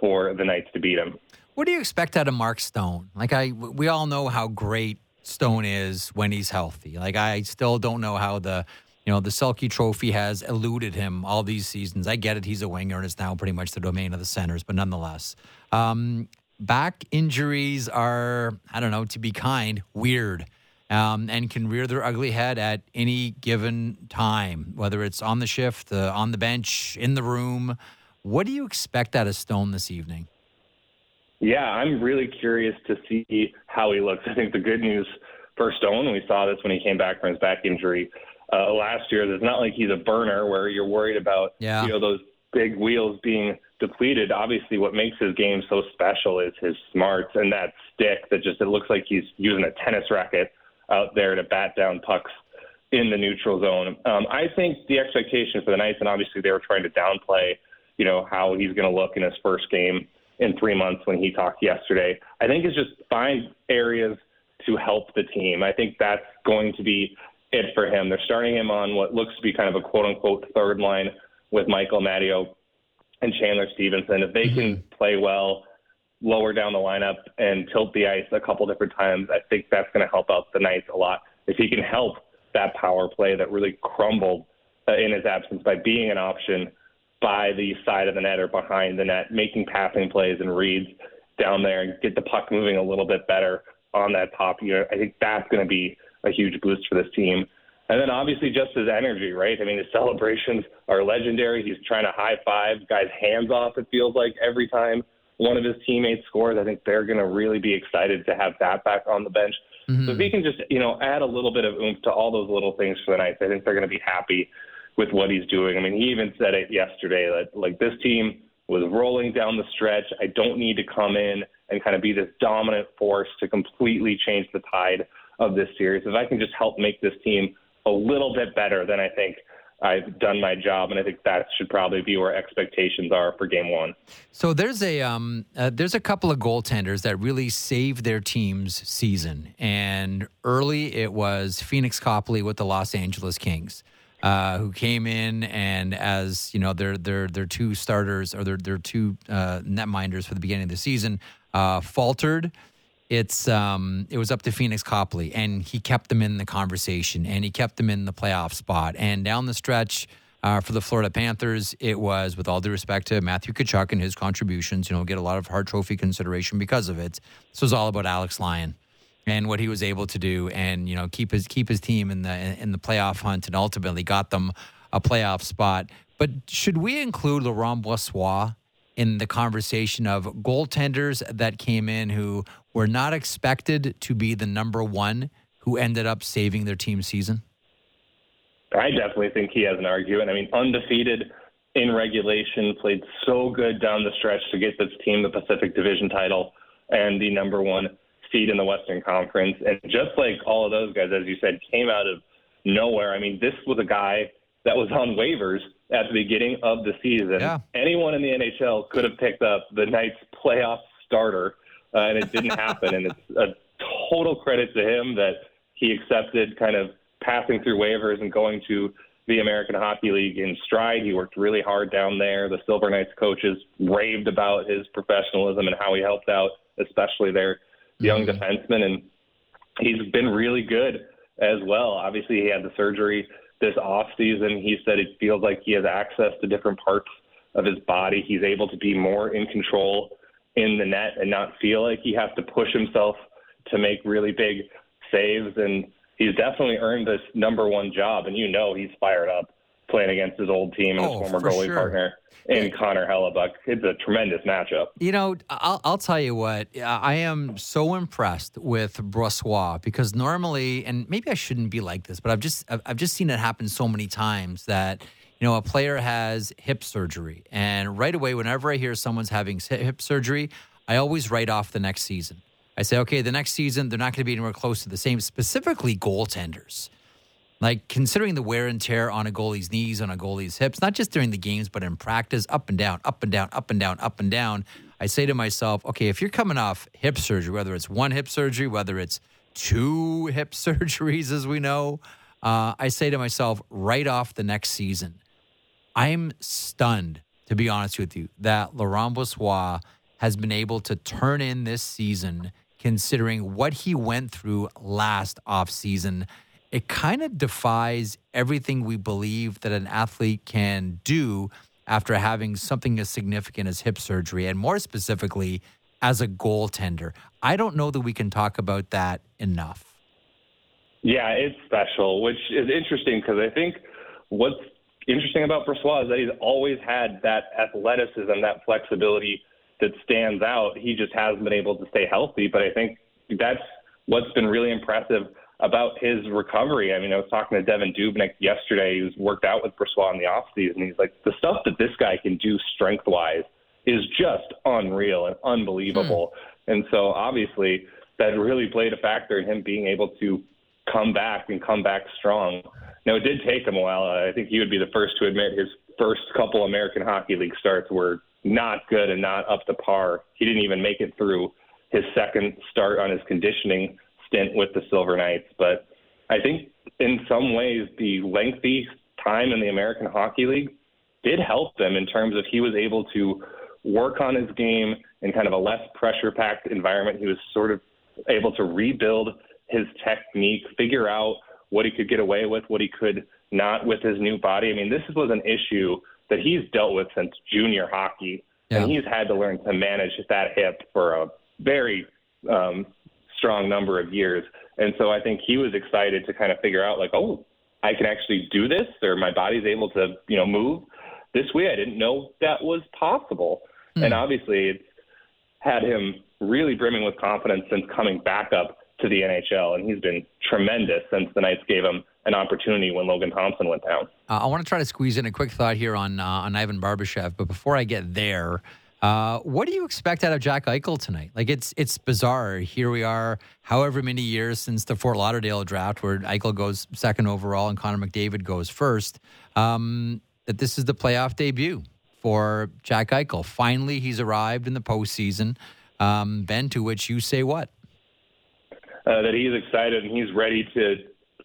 for the Knights to beat him. What do you expect out of Mark Stone? Like I, we all know how great Stone is when he's healthy. Like I still don't know how the, you know, the Selke Trophy has eluded him all these seasons. I get it; he's a winger, and it's now pretty much the domain of the centers. But nonetheless, um, back injuries are, I don't know, to be kind, weird. Um, and can rear their ugly head at any given time, whether it's on the shift, uh, on the bench, in the room. What do you expect out of Stone this evening? Yeah, I'm really curious to see how he looks. I think the good news for Stone, we saw this when he came back from his back injury uh, last year, is it's not like he's a burner where you're worried about Yeah. you know those big wheels being depleted. Obviously, what makes his game so special is his smarts and that stick that just it looks like he's using a tennis racket out there to bat down pucks in the neutral zone. Um, I think the expectation for the Knights, and obviously they were trying to downplay, you know, how he's going to look in his first game in three months when he talked yesterday. I think is just find areas to help the team. I think that's going to be it for him. They're starting him on what looks to be kind of a quote unquote third line with Michael Amadio and Chandler Stephenson. If they can play well, lower down the lineup and tilt the ice a couple different times, I think that's going to help out the Knights a lot. If he can help that power play that really crumbled uh, in his absence by being an option by the side of the net or behind the net, making passing plays and reads down there and get the puck moving a little bit better on that top unit. I think that's going to be a huge boost for this team. And then obviously just his energy, right? I mean, his celebrations are legendary. He's trying to high five guys' hands off, it feels like, every time one of his teammates scores. I think they're going to really be excited to have that back on the bench. So if mm-hmm. he can just, you know, add a little bit of oomph to all those little things for the Knights, I think they're going to be happy with what he's doing. I mean, he even said it yesterday that like this team was rolling down the stretch. I don't need to come in and kind of be this dominant force to completely change the tide of this series. If I can just help make this team a little bit better, then I think I've done my job, and I think that should probably be where expectations are for Game One. So there's a um, uh, there's a couple of goaltenders that really saved their team's season, and early it was Phoenix Copley with the Los Angeles Kings. Uh, who came in and as you know their their their two starters or their their two uh, netminders for the beginning of the season uh, faltered it's um, it was up to Phoenix Copley, and he kept them in the conversation, and he kept them in the playoff spot. And down the stretch uh, for the Florida Panthers, it was, with all due respect to Matthew Tkachuk and his contributions, you know, get a lot of Hart Trophy consideration because of it. This was all about Alex Lyon and what he was able to do, and you know, keep his keep his team in the in the playoff hunt, and ultimately got them a playoff spot. But should we include Laurent Brossoit in the conversation of goaltenders that came in who were not expected to be the number one who ended up saving their team season? I definitely think he has an argument. I mean, undefeated in regulation, played so good down the stretch to get this team the Pacific Division title and the number one seed in the Western Conference. And just like all of those guys, as you said, came out of nowhere. I mean, this was a guy that was on waivers at the beginning of the season. Yeah. Anyone in the NHL could have picked up the Knights playoff starter, uh, and it didn't happen. And it's a total credit to him that he accepted kind of passing through waivers and going to the American Hockey League in stride. He worked really hard down there. The Silver Knights coaches raved about his professionalism and how he helped out, especially their young Mhm. defensemen. And he's been really good as well. Obviously, he had the surgery this off season. He said it feels like he has access to different parts of his body. He's able to be more in control in the net and not feel like he has to push himself to make really big saves. And he's definitely earned this number one job. And you know he's fired up playing against his old team and Oh, his former goalie sure. partner in Connor Hellebuyck. It's a tremendous matchup. You know, I'll, I'll tell you what, I am so impressed with Brossoit because normally, and maybe I shouldn't be like this, but I've just I've just seen it happen so many times that you know a player has hip surgery, and right away, whenever I hear someone's having hip surgery, I always write off the next season. I say, okay, the next season they're not going to be anywhere close to the same. Specifically, goaltenders. Like considering the wear and tear on a goalie's knees, on a goalie's hips, not just during the games, but in practice, up and down, up and down, up and down, up and down. I say to myself, okay, if you're coming off hip surgery, whether it's one hip surgery, whether it's two hip surgeries, as we know, uh, I say to myself, right off the next season, I'm stunned, to be honest with you, that Laurent Brossoit has been able to turn in this season, considering what he went through last offseason. It kind of defies everything we believe that an athlete can do after having something as significant as hip surgery, and more specifically, as a goaltender. I don't know that we can talk about that enough. Yeah, it's special, which is interesting because I think what's interesting about Brossoit is that he's always had that athleticism, that flexibility that stands out. He just hasn't been able to stay healthy, but I think that's what's been really impressive about his recovery. I mean, I was talking to Devan Dubnyk yesterday, who's worked out with Brossoit in the offseason. He's like, the stuff that this guy can do strength wise is just unreal and unbelievable. Hmm. And so obviously that really played a factor in him being able to come back and come back strong. Now it did take him a while. I think he would be the first to admit his first couple American Hockey League starts were not good and not up to par. He didn't even make it through his second start on his conditioning stint with the Silver Knights. But I think in some ways the lengthy time in the American Hockey League did help them in terms of he was able to work on his game in kind of a less pressure packed environment. He was sort of able to rebuild his technique, figure out what he could get away with, what he could not with his new body. I mean, this was an issue that he's dealt with since junior hockey, Yeah. and he's had to learn to manage that hip for a very um, strong number of years. And so I think he was excited to kind of figure out, like, oh, I can actually do this, or my body's able to, you know, move this way. I didn't know that was possible. And obviously, it's had him really brimming with confidence since coming back up to the NHL, and he's been tremendous since the Knights gave him an opportunity when Logan Thompson went down. Uh, I want to try to squeeze in a quick thought here on uh, on Ivan Barbashev, but before I get there, Uh, what do you expect out of Jack Eichel tonight? Like it's it's bizarre. Here we are, however many years since the Fort Lauderdale draft, where Eichel goes second overall and Connor McDavid goes first. Um, that this is the playoff debut for Jack Eichel. Finally, he's arrived in the postseason. Um, ben, to which you say what? Uh, that he's excited and he's ready to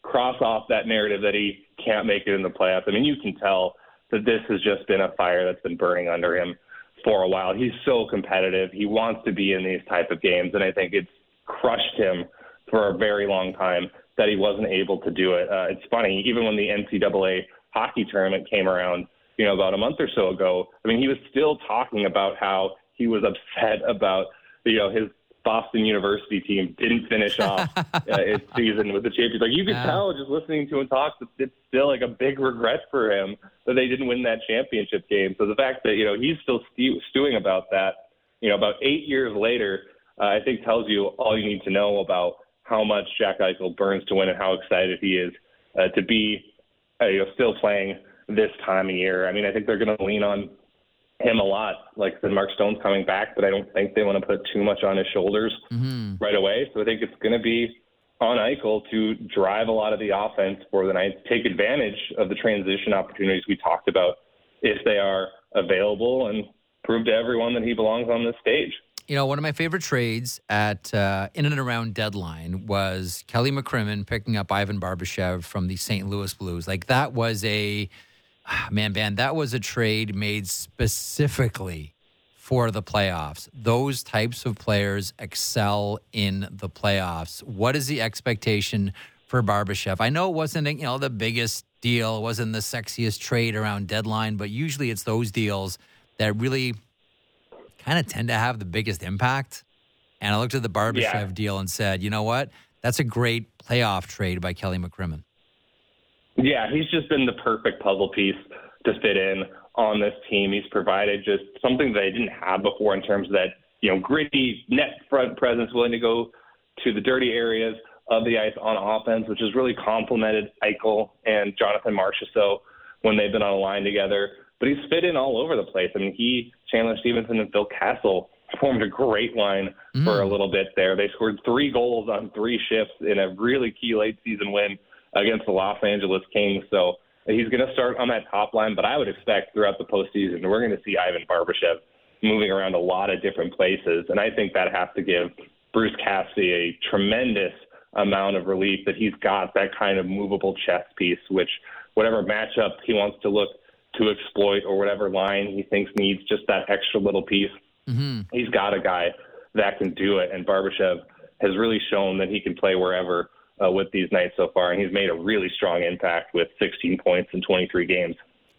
cross off that narrative that he can't make it in the playoffs. I mean, you can tell that this has just been a fire that's been burning under him for a while. He's so competitive. He wants to be in these type of games, and I think it's crushed him for a very long time that he wasn't able to do it. Uh, it's funny, even when the NCAA hockey tournament came around, you know, about a month or so ago. I mean, he was still talking about how he was upset about you know his Boston University team didn't finish off uh, its season with the champions. Like you could yeah. tell just listening to him talk, that it's still like a big regret for him that they didn't win that championship game. So the fact that you know he's still stew- stewing about that, you know, about eight years later, uh, I think tells you all you need to know about how much Jack Eichel burns to win and how excited he is uh, to be, uh, you know, still playing this time of year. I mean, I think they're going to lean on him a lot. Like I said, Mark Stone's coming back, but I don't think they want to put too much on his shoulders mm-hmm. right away. So I think it's going to be on Eichel to drive a lot of the offense for the Knights, take advantage of the transition opportunities we talked about if they are available, and prove to everyone that he belongs on this stage. You know, one of my favorite trades at uh, in and around deadline was Kelly McCrimmon picking up Ivan Barbashev from the St. Louis Blues. Like that was a Ah, man, man, that was a trade made specifically for the playoffs. Those types of players excel in the playoffs. What is the expectation for Barbashev? I know it wasn't you know the biggest deal, it wasn't the sexiest trade around deadline, but usually it's those deals that really kind of tend to have the biggest impact. And I looked at the Barbashev yeah. deal and said, you know what? That's a great playoff trade by Kelly McCrimmon. Yeah, he's just been the perfect puzzle piece to fit in on this team. He's provided just something that they didn't have before in terms of that, you know, gritty net front presence, willing to go to the dirty areas of the ice on offense, which has really complemented Eichel and Jonathan Marchessault when they've been on a line together. But he's fit in all over the place. I mean, he, Chandler Stephenson, and Phil Kessel formed a great line mm. for a little bit there. They scored three goals on three shifts in a really key late season win against the Los Angeles Kings. So he's going to start on that top line, but I would expect throughout the postseason we're going to see Ivan Barbashev moving around a lot of different places, and I think that has to give Bruce Cassidy a tremendous amount of relief that he's got that kind of movable chess piece, which whatever matchup he wants to look to exploit or whatever line he thinks needs just that extra little piece, mm-hmm. he's got a guy that can do it, and Barbashev has really shown that he can play wherever uh, with these Knights so far, and he's made a really strong impact with 16 points in 23 games.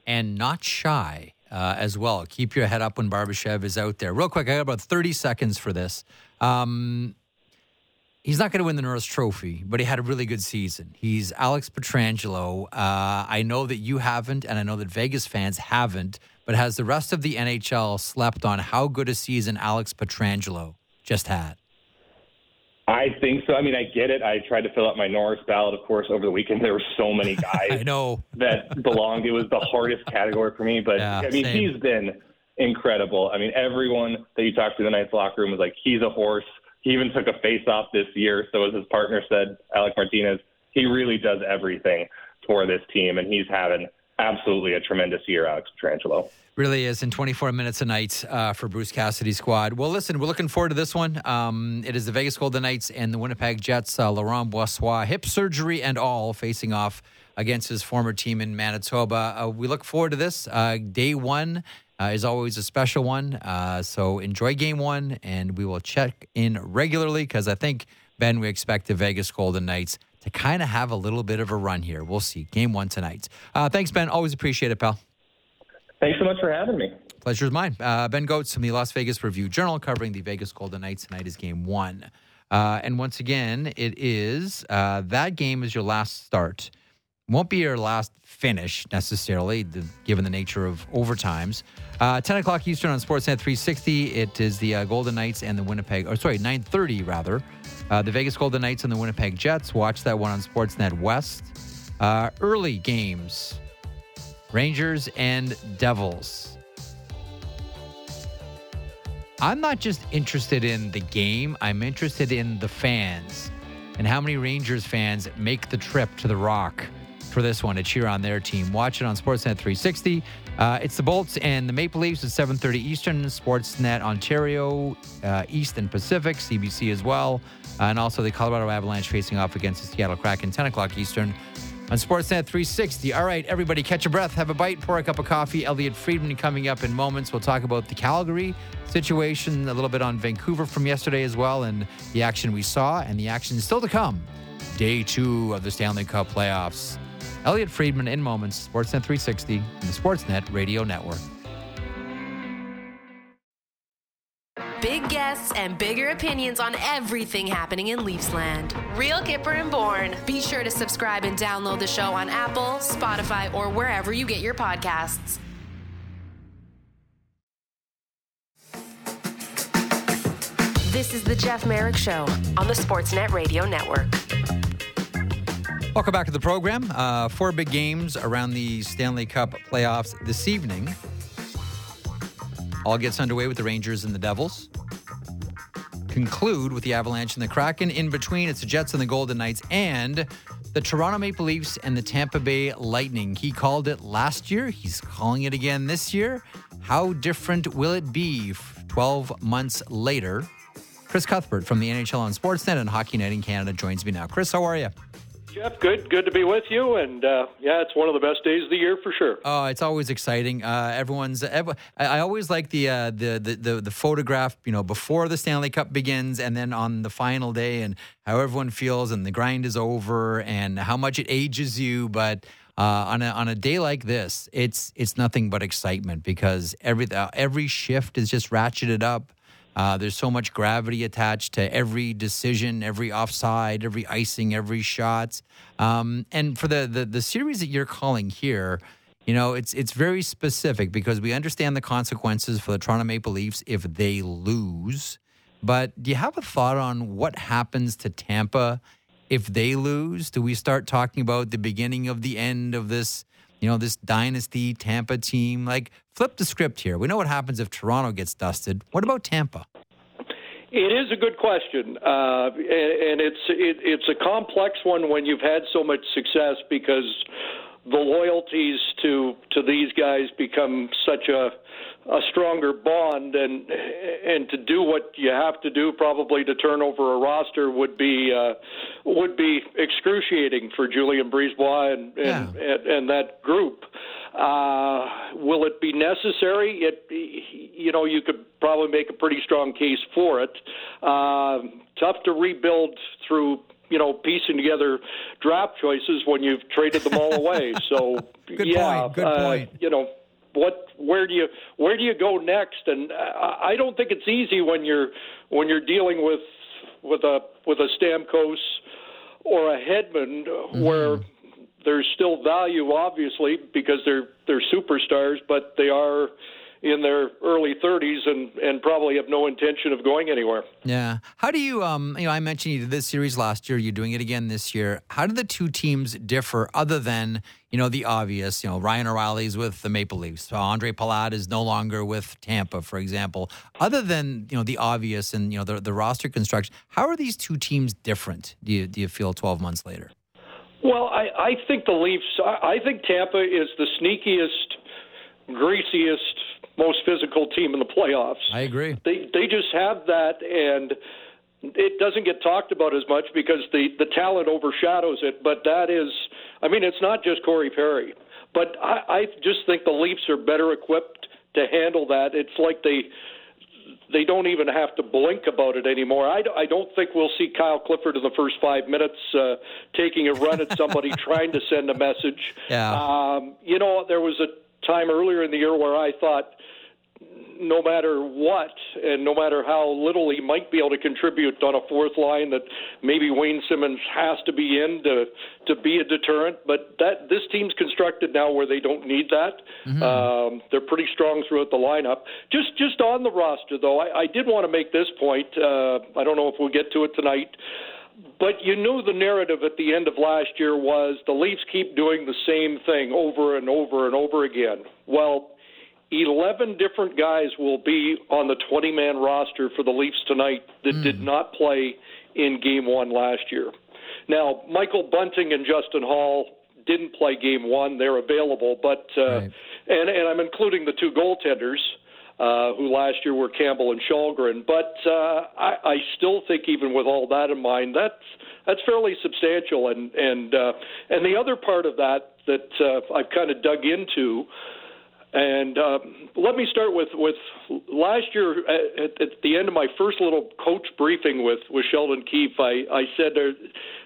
And not shy uh, as well. Keep your head up when Barbashev is out there. Real quick, I got about 30 seconds for this. Um, he's not going to win the Norris Trophy, but he had a really good season. He's Alex Pietrangelo. Uh, I know that you haven't, and I know that Vegas fans haven't, but has the rest of the NHL slept on how good a season Alex Pietrangelo just had? I think so. I mean, I get it. I tried to fill out my Norris ballot, of course, over the weekend. There were so many guys I know. that belonged. It was the hardest category for me. But yeah, I mean, same. he's been incredible. I mean, everyone that you talked to in the Knights locker room was like, he's a horse. He even took a face off this year. So as his partner said, Alec Martinez, he really does everything for this team, and he's having absolutely a tremendous year, Alex Pietrangelo. Really is in 24 minutes a night uh, for Bruce Cassidy's squad. Well, listen, we're looking forward to this one. Um, it is the Vegas Golden Knights and the Winnipeg Jets. Uh, Laurent Brossoit, hip surgery and all, facing off against his former team in Manitoba. Uh, we look forward to this. Uh, day one uh, is always a special one. Uh, so enjoy game one, and we will check in regularly because I think, Ben, we expect the Vegas Golden Knights to kind of have a little bit of a run here. We'll see. Game one tonight. thanks, Ben. Always appreciate it, pal. Thanks so much for having me. Pleasure is mine. Uh, ben Gotz from the Las Vegas Review Journal covering the Vegas Golden Knights. Tonight is game one. Uh, and once again, it is uh, that game is your last start. Won't be your last finish necessarily, the, given the nature of overtimes. Uh, 10 o'clock Eastern on Sportsnet 360. It is the uh, Golden Knights and the Winnipeg, or sorry, 9:30 rather. Uh, the Vegas Golden Knights and the Winnipeg Jets. Watch that one on Sportsnet West. early games Rangers and Devils. I'm not just interested in the game, I'm interested in the fans and how many Rangers fans make the trip to the Rock for this one to cheer on their team. Watch it on Sportsnet 360. Uh, it's the Bolts and the Maple Leafs at 7:30 Eastern. Sportsnet Ontario, uh, East and Pacific, CBC as well, uh, and also the Colorado Avalanche facing off against the Seattle Kraken 10 o'clock Eastern on Sportsnet 360. All right, everybody, catch a breath, have a bite, pour a cup of coffee. Elliotte Friedman coming up in moments. We'll talk about the Calgary situation, a little bit on Vancouver from yesterday as well, and the action we saw and the action still to come. Day two of the Stanley Cup playoffs. Elliotte Friedman in moments, Sportsnet 360 and the Sportsnet Radio Network. Big guests and bigger opinions on everything happening in Leafsland. Real Kyper and Bourne. Be sure to subscribe and download the show on Apple, Spotify, or wherever you get your podcasts. This is the Jeff Marek Show on the Sportsnet Radio Network. Welcome back to the program. Uh, four big games around the Stanley Cup playoffs this evening. All gets underway with the Rangers and the Devils. Conclude with the Avalanche and the Kraken. In between, it's the Jets and the Golden Knights and the Toronto Maple Leafs and the Tampa Bay Lightning. He called it last year. He's calling it again this year. How different will it be 12 months later? Chris Cuthbert from the NHL on Sportsnet and Hockey Night in Canada joins me now. Chris, how are you? Jeff, good, good to be with you, and uh, yeah, it's one of the best days of the year for sure. Oh, it's always exciting. Uh, everyone's. Ev- I always like the, uh, the, the the the photograph, you know, before the Stanley Cup begins, and then on the final day, and how everyone feels, and the grind is over, and how much it ages you. But uh, on a on a day like this, it's it's nothing but excitement because every uh, every shift is just ratcheted up. Uh, there's so much gravity attached to every decision, every offside, every icing, every shot. Um, and for the, the the series that you're calling here, you know, it's it's very specific because we understand the consequences for the Toronto Maple Leafs if they lose. But do you have a thought on what happens to Tampa if they lose? Do we start talking about the beginning of the end of this? You know, this dynasty Tampa team. Like, flip the script here. We know what happens if Toronto gets dusted. What about Tampa? It is a good question, uh, and, and it's it, it's a complex one when you've had so much success because the loyalties to to these guys become such a a stronger bond and and to do what you have to do probably to turn over a roster would be uh, would be excruciating for Julien BriseBois and and, Yeah. and, and that group. Uh, will it be necessary? It you know you could probably make a pretty strong case for it. Uh, tough to rebuild through you know piecing together draft choices when you've traded them all away. So Good yeah, point, good uh, point. you know what where do you where do you go next and I don't think it's easy when you're when you're dealing with with a with a Stamkos or a Hedman Mm-hmm. where there's still value obviously because they're they're superstars but they are in their early 30s and and probably have no intention of going anywhere. Yeah. How do you, um, you know, I mentioned you did this series last year. You're doing it again this year. How do the two teams differ other than, you know, the obvious? You know, Ryan O'Reilly's with the Maple Leafs. Uh, Andre Palat is no longer with Tampa, for example. Other than, you know, the obvious and, you know, the, the roster construction, how are these two teams different, do you, do you feel 12 months later? Well, I, I think the Leafs. I, I think Tampa is the sneakiest, greasiest, most physical team in the playoffs. I agree. They they just have that, and it doesn't get talked about as much because the the talent overshadows it. But that is, I mean, it's not just Corey Perry. But I, I just think the Leafs are better equipped to handle that. It's like they they don't even have to blink about it anymore. I, I don't think we'll see Kyle Clifford in the first five minutes uh, taking a run at somebody trying to send a message. Yeah. Um, you know, there was a time earlier in the year where I thought no matter what, and no matter how little he might be able to contribute on a fourth line, that maybe Wayne Simmonds has to be in to to be a deterrent. But that this team's constructed now where they don't need that. Um, they're pretty strong throughout the lineup. Just just on the roster, though, I, I did want to make this point. Uh, I don't know if we'll get to it tonight. But you knew the narrative at the end of last year was the Leafs keep doing the same thing over and over and over again. Well, 11 different guys will be on the 20 man roster for the Leafs tonight that did not play in game one last year. Now, Michael Bunting and Justin Holl didn't play game one. They're available, but, uh, Right. and, and I'm including the two goaltenders. Uh, who last year were Campbell and Kallgren, but uh, I, I still think even with all that in mind, that's that's fairly substantial. And and uh, and the other part of that that uh, I've kind of dug into and uh, let me start with with last year uh, at, at the end of my first little coach briefing with with Sheldon Keefe. I, I said, are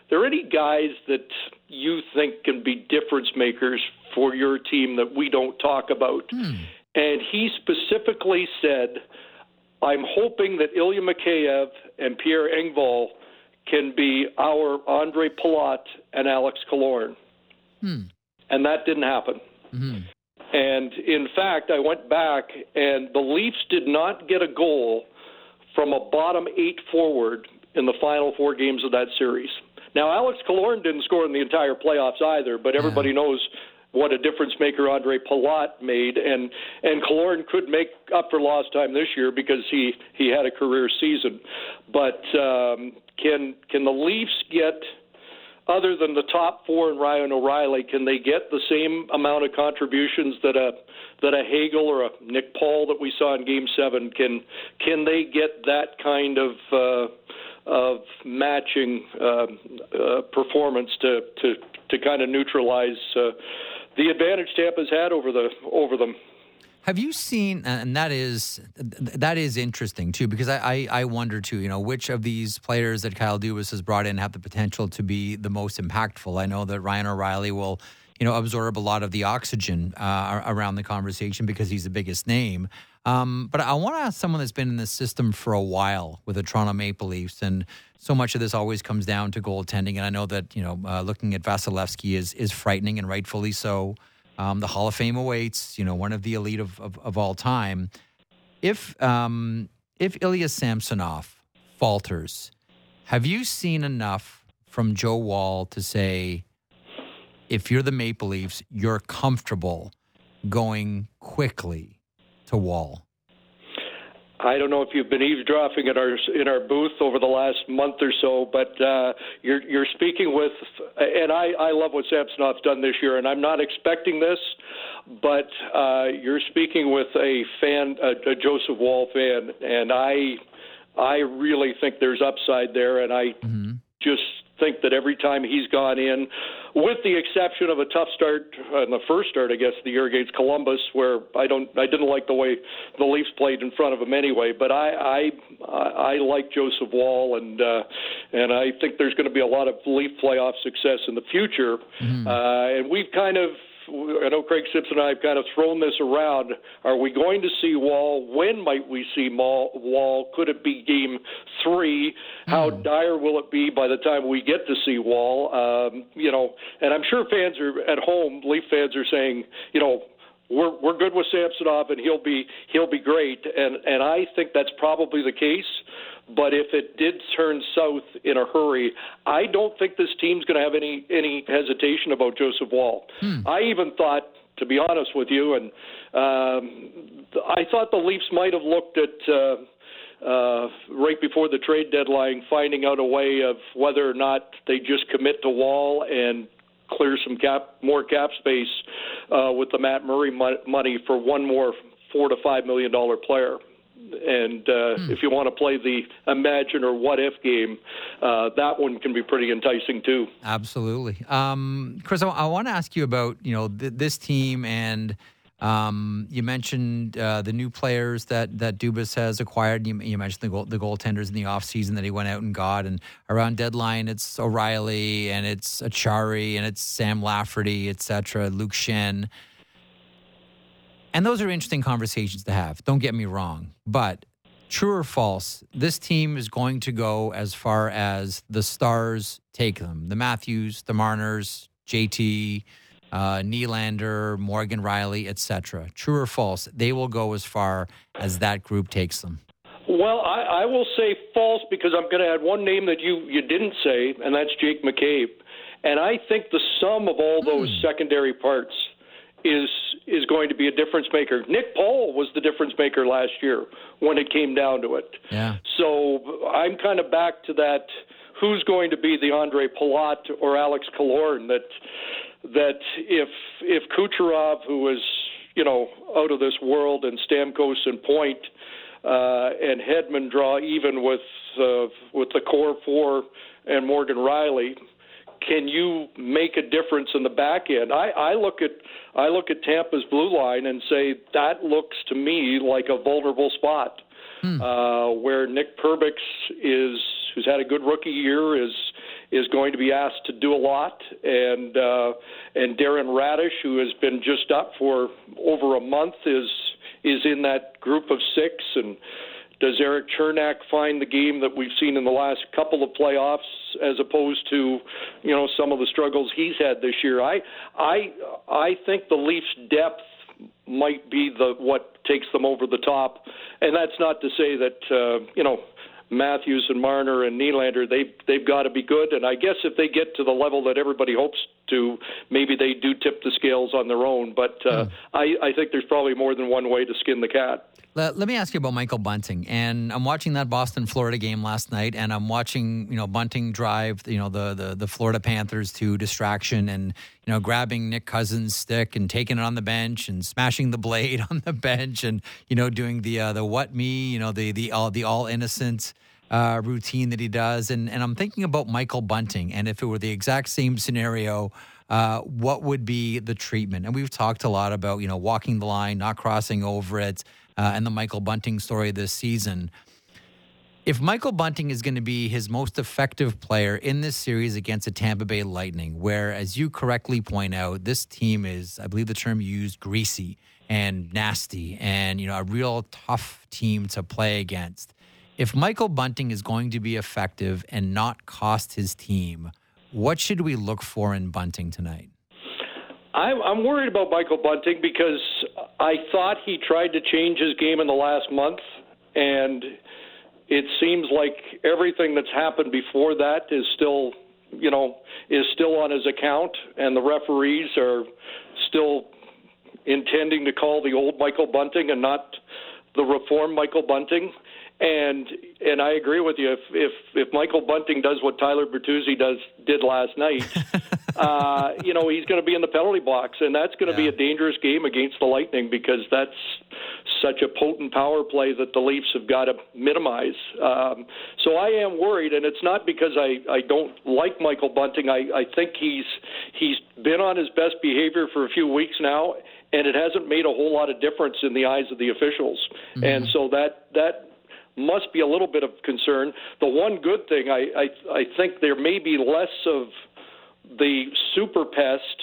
there any guys that you think can be difference makers for your team that we don't talk about? Hmm. And he specifically said, I'm hoping that Ilya Mikheyev and Pierre Engvall can be our Andre Palat and Alex Killorn. Hmm. And that didn't happen. Hmm. And in fact, I went back, and the Leafs did not get a goal from a bottom eight forward in the final four games of that series. Now, Alex Killorn didn't score in the entire playoffs either, but everybody knows what a difference maker Andre Palat made, and and Killorn could make up for lost time this year because he he had a career season. But um, can can the Leafs get other than the top four and Ryan O'Reilly, can they get the same amount of contributions that a that a Hagel or a Nick Paul that we saw in Game Seven? Can can they get that kind of uh, of matching uh, uh, performance to to to kind of neutralize uh, the advantage Tampa's had over the over them? Have you seen, and that is that is interesting too, because I, I, I wonder too, you know, which of these players that Kyle Dubas has brought in have the potential to be the most impactful. I know that Ryan O'Reilly will, you know, absorb a lot of the oxygen uh, around the conversation because he's the biggest name. Um, but I want to ask someone that's been in the system for a while with the Toronto Maple Leafs, and so much of this always comes down to goaltending. And I know that you know, uh, looking at Vasilevskiy is is frightening and rightfully so. Um, the Hall of Fame awaits, you know, one of the elite of, of, of all time. If um, if Ilya Samsonov falters, have you seen enough from Joe Woll to say, if you're the Maple Leafs, you're comfortable going quickly to Woll? I don't know if you've been eavesdropping at our in our booth over the last month or so, but uh, you're you're speaking with, and I I love what Samsonov's done this year, and I'm not expecting this, but uh, you're speaking with a fan, a, a Joseph Woll fan, and I I really think there's upside there, and I just think that every time he's gone in, with the exception of a tough start uh, in the first start, I guess the year against Columbus, where I don't, I didn't like the way the Leafs played in front of him anyway. But I, I, I like Joseph Woll, and uh, and I think there's going to be a lot of Leaf playoff success in the future. Uh, and we've kind of I know Craig Simpson and I have kind of thrown this around. Are we going to see Woll? When might we see Mall, Woll? Could it be Game Three? How dire will it be by the time we get to see Woll? Um, you know, and I'm sure fans are at home. Leaf fans are saying, you know, we're we're good with Samsonov and he'll be he'll be great and and I think that's probably the case but if it did turn south in a hurry I don't think this team's going to have any any hesitation about Joseph Woll I even thought to be honest with you and um I thought the Leafs might have looked at uh uh, right before the trade deadline, finding out a way of whether or not they just commit to Woll and clear some cap, more cap space uh, with the Matt Murray mo- money for one more four to five million dollar player. And uh, if you want to play the imagine or what if game, uh, that one can be pretty enticing too. Absolutely, um, Chris. I, I want to ask you about you know th- this team and. Um, you mentioned uh, the new players that that Dubas has acquired. You, you mentioned the goal, the goaltenders in the offseason that he went out and got, and around deadline, it's O'Reilly and it's Acciari and it's Sam Lafferty, etc. Luke Schenn, and those are interesting conversations to have. Don't get me wrong, but true or false, this team is going to go as far as the stars take them. The Matthews, the Marners, JT uh, Nylander, Morgan Rielly, etc. True or false? They will go as far as that group takes them. Well, I, I will say false because I'm going to add one name that you you didn't say, and that's Jake McCabe. And I think the sum of all those secondary parts is is going to be a difference maker. Nick Paul was the difference maker last year when it came down to it. Yeah. So I'm kind of back to that. Who's going to be the Andre Palat or Alex Killorn that that if if Kucherov, who is you know out of this world, and Stamkos and Point uh, and Hedman draw even with uh, with the core four and Morgan Rielly, can you make a difference in the back end? I, I look at I look at Tampa's blue line and say that looks to me like a vulnerable spot hmm. uh, where Nick Perbix is, who's had a good rookie year, is is going to be asked to do a lot, and uh, and Darren Raddysh, who has been just up for over a month, is is in that group of six and does Erik Cernak find the game that we've seen in the last couple of playoffs as opposed to, you know, some of the struggles he's had this year? I I I think the Leafs depth might be the what takes them over the top. And that's not to say that uh, you know, Matthews and Marner and Nylander, they've they've got to be good. And I guess if they get to the level that everybody hopes to, maybe they do tip the scales on their own. But uh, mm. I, I think there's probably more than one way to skin the cat. Let, let, me ask you about Michael Bunting. And I'm watching that Boston Florida game last night, and I'm watching you know Bunting drive you know the the, the Florida Panthers to distraction, and you know grabbing Nick Cousins' stick and taking it on the bench and smashing the blade on the bench, and you know doing the uh, the what me you know the the all the all innocent uh, routine that he does. And, and I'm thinking about Michael Bunting. And if it were the exact same scenario, uh, what would be the treatment? And we've talked a lot about, you know, walking the line, not crossing over it, uh, and the Michael Bunting story this season. If Michael Bunting is going to be his most effective player in this series against the Tampa Bay Lightning, where, as you correctly point out, this team is, I believe the term used, greasy and nasty and, you know, a real tough team to play against if Michael Bunting is going to be effective and not cost his team, what should we look for in Bunting tonight? I'm worried about Michael Bunting because I thought he tried to change his game in the last month, and it seems like everything that's happened before that is still, you know, is still on his account, and the referees are still intending to call the old Michael Bunting and not the reformed Michael Bunting. And and I agree with you. If if if Michael Bunting does what Tyler Bertuzzi does did last night, uh, you know he's going to be in the penalty box, and that's going to yeah. be a dangerous game against the Lightning because that's such a potent power play that the Leafs have got to minimize. Um, so I am worried, and it's not because I I don't like Michael Bunting. I I think he's he's been on his best behavior for a few weeks now, and it hasn't made a whole lot of difference in the eyes of the officials. Mm-hmm. And so that that must be a little bit of concern. The one good thing, I, I, I think there may be less of the super pest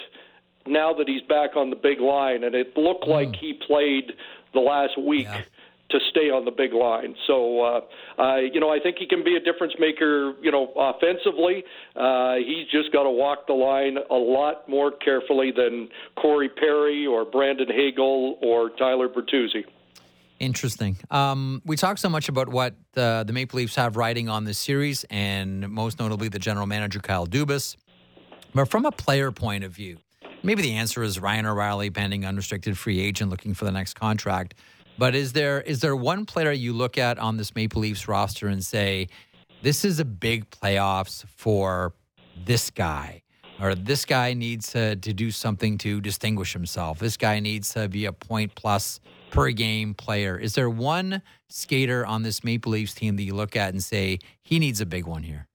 now that he's back on the big line, and it looked mm. like he played the last week. Yeah. To stay on the big line, so uh, I, you know, I think he can be a difference maker. You know, offensively, uh, he's just got to walk the line a lot more carefully than Corey Perry or Brandon Hagel or Tyler Bertuzzi. Interesting. Um, we talk so much about what uh, the Maple Leafs have riding on this series, and most notably the general manager Kyle Dubas. But from a player point of view, maybe the answer is Ryan O'Reilly, pending unrestricted free agent, looking for the next contract. But is there is there one player you look at on this Maple Leafs roster and say, this is a big playoffs for this guy? Or this guy needs to, to do something to distinguish himself. This guy needs to be a point plus per game player. Is there one skater on this Maple Leafs team that you look at and say he needs a big one here?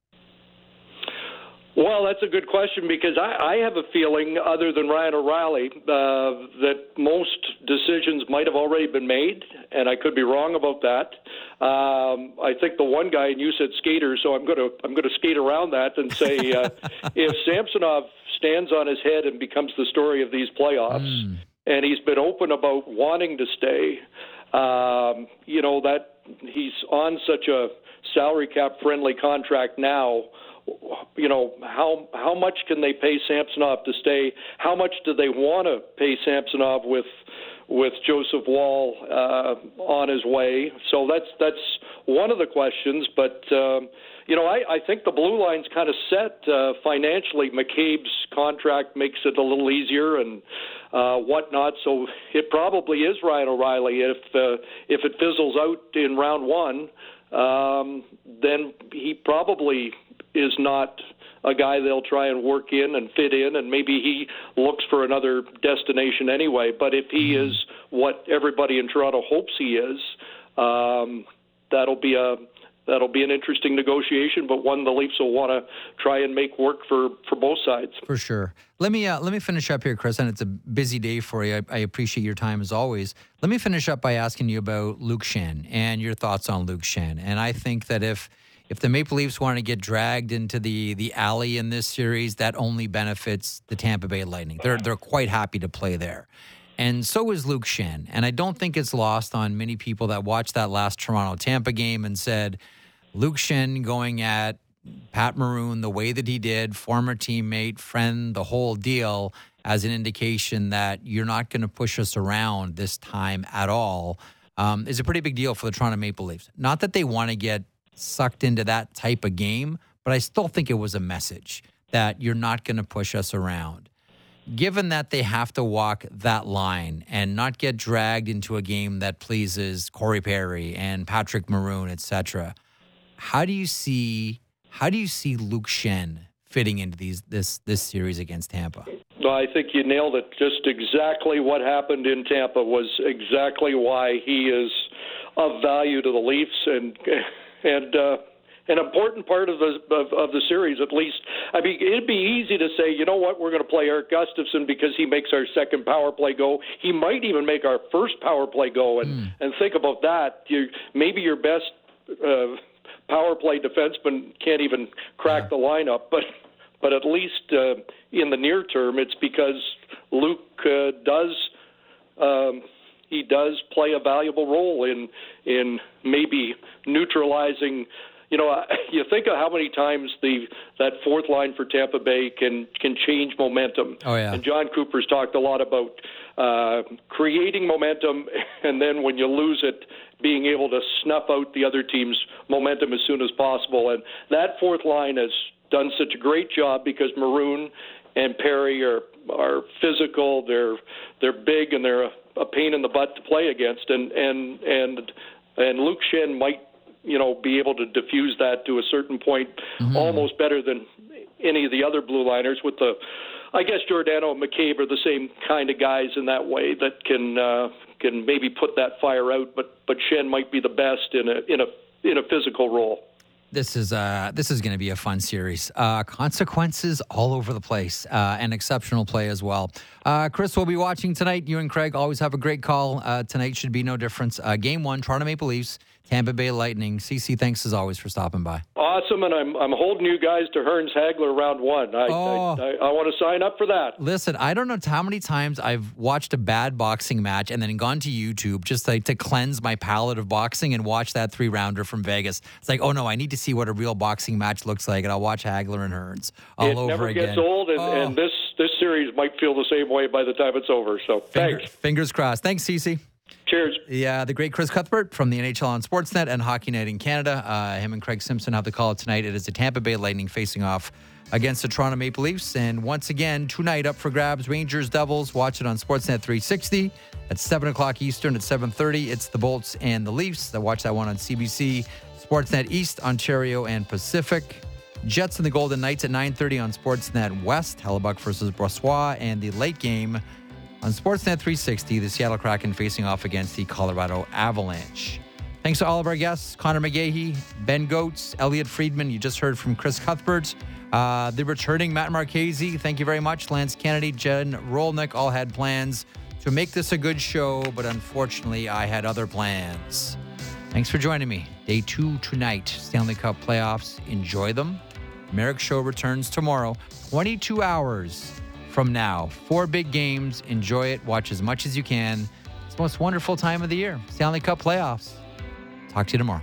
Well, that's a good question because I, I have a feeling, other than Ryan O'Reilly, uh, that most decisions might have already been made, and I could be wrong about that. Um, I think the one guy, and you said skater, so I'm going to I'm going to skate around that and say uh, if Samsonov stands on his head and becomes the story of these playoffs, mm and he's been open about wanting to stay. Um, you know that he's on such a salary cap friendly contract now. You know how how much can they pay Samsonov to stay? How much do they want to pay Samsonov with with Joseph Woll uh, on his way? So that's that's one of the questions. But um, you know, I, I think the blue line's kind of set uh, financially. McCabe's contract makes it a little easier and uh, whatnot. So it probably is Ryan O'Reilly. If uh, if it fizzles out in round one, um, then he probably is not a guy they'll try and work in and fit in, and maybe he looks for another destination anyway. But if he is what everybody in Toronto hopes he is, um, that'll be a that'll be an interesting negotiation, but one the Leafs will want to try and make work for, for both sides. For sure. Let me uh, let me finish up here, Chris. And it's a busy day for you. I, I, appreciate your time as always. Let me finish up by asking you about Luke Schenn and your thoughts on Luke Schenn. And I think that if if the Maple Leafs want to get dragged into the the alley in this series, that only benefits the Tampa Bay Lightning. They're they're quite happy to play there. And so is Luke Schenn. And I don't think it's lost on many people that watched that last Toronto Tampa game and said, Luke Schenn going at Pat Maroon the way that he did, former teammate, friend, the whole deal, as an indication that you're not going to push us around this time at all, um, is a pretty big deal for the Toronto Maple Leafs. Not that they want to get sucked into that type of game, but I still think it was a message that you're not going to push us around given that they have to walk that line and not get dragged into a game that pleases Corey Perry and Patrick Maroon, etc., how do you see how do you see Luke Schenn fitting into these this this series against Tampa? No, I think you nailed it. Just exactly what happened in Tampa was exactly why he is of value to the Leafs and and uh, an important part of the of, of the series at least. I mean, it'd be easy to say, you know what, we're going to play Erik Gustafsson because he makes our second power play go. He might even make our first power play go, and mm. and think about that. You maybe your best uh, power play defenseman can't even crack yeah. the lineup, but but at least uh, in the near term, it's because Luke uh, does. Um, he does play a valuable role in in maybe neutralizing you know, you think of how many times the that fourth line for Tampa Bay can can change momentum. Oh yeah. And Jon Cooper's talked a lot about uh, creating momentum, and then when you lose it, being able to snuff out the other team's momentum as soon as possible. And that fourth line has done such a great job because Maroon and Perry are are physical. They're they're big and they're a, a pain in the butt to play against. And and and and Luke Schenn might you know, be able to diffuse that to a certain point mm-hmm. almost better than any of the other blue liners with the I guess Giordano and McCabe are the same kind of guys in that way that can uh, can maybe put that fire out, but but Schenn might be the best in a in a in a physical role. This is uh, this is going to be a fun series. Uh, consequences all over the place, uh, and exceptional play as well. Uh, Chris will be watching tonight. You and Craig always have a great call. Uh, tonight should be no difference. Uh, game one, Toronto Maple Leafs Tampa Bay Lightning. CC, thanks as always for stopping by. Awesome, and I'm I'm holding you guys to Hearns Hagler round one. I, oh. I, I, I want to sign up for that. Listen, I don't know how many times I've watched a bad boxing match and then gone to YouTube just like to cleanse my palate of boxing and watch that three rounder from Vegas. It's like, oh no, I need to see what a real boxing match looks like, and I'll watch Hagler and Hearns all it over never again. gets old, and, oh. and this this series might feel the same way by the time it's over. So Finger, thanks. Fingers crossed. Thanks, CC. Cheers. Yeah, the great Chris Cuthbert from the NHL on Sportsnet and Hockey Night in Canada. Uh, him and Craig Simpson have the call tonight. It is the Tampa Bay Lightning facing off against the Toronto Maple Leafs. And once again, tonight up for grabs, Rangers Devils. Watch it on Sportsnet 360 at 7 o'clock Eastern at 7.30. It's the Bolts and the Leafs. I watch that one on CBC, Sportsnet East, Ontario, and Pacific. Jets and the Golden Knights at 9.30 on Sportsnet West. Hellebuyck versus Brossoit. And the late game on Sportsnet 360, the Seattle Kraken facing off against the Colorado Avalanche. Thanks to all of our guests Conor McGahey, Ben Gotz, Elliotte Friedman. You just heard from Chris Cuthbert. Uh, the returning Matt Marchese. Thank you very much. Lance Kennedy, Jen Rolnick all had plans to make this a good show, but unfortunately, I had other plans. Thanks for joining me. Day two tonight, Stanley Cup playoffs. Enjoy them. Marek Show returns tomorrow, 22 hours from now. Four big games. Enjoy it. Watch as much as you can. It's the most wonderful time of the year. Stanley Cup playoffs. Talk to you tomorrow.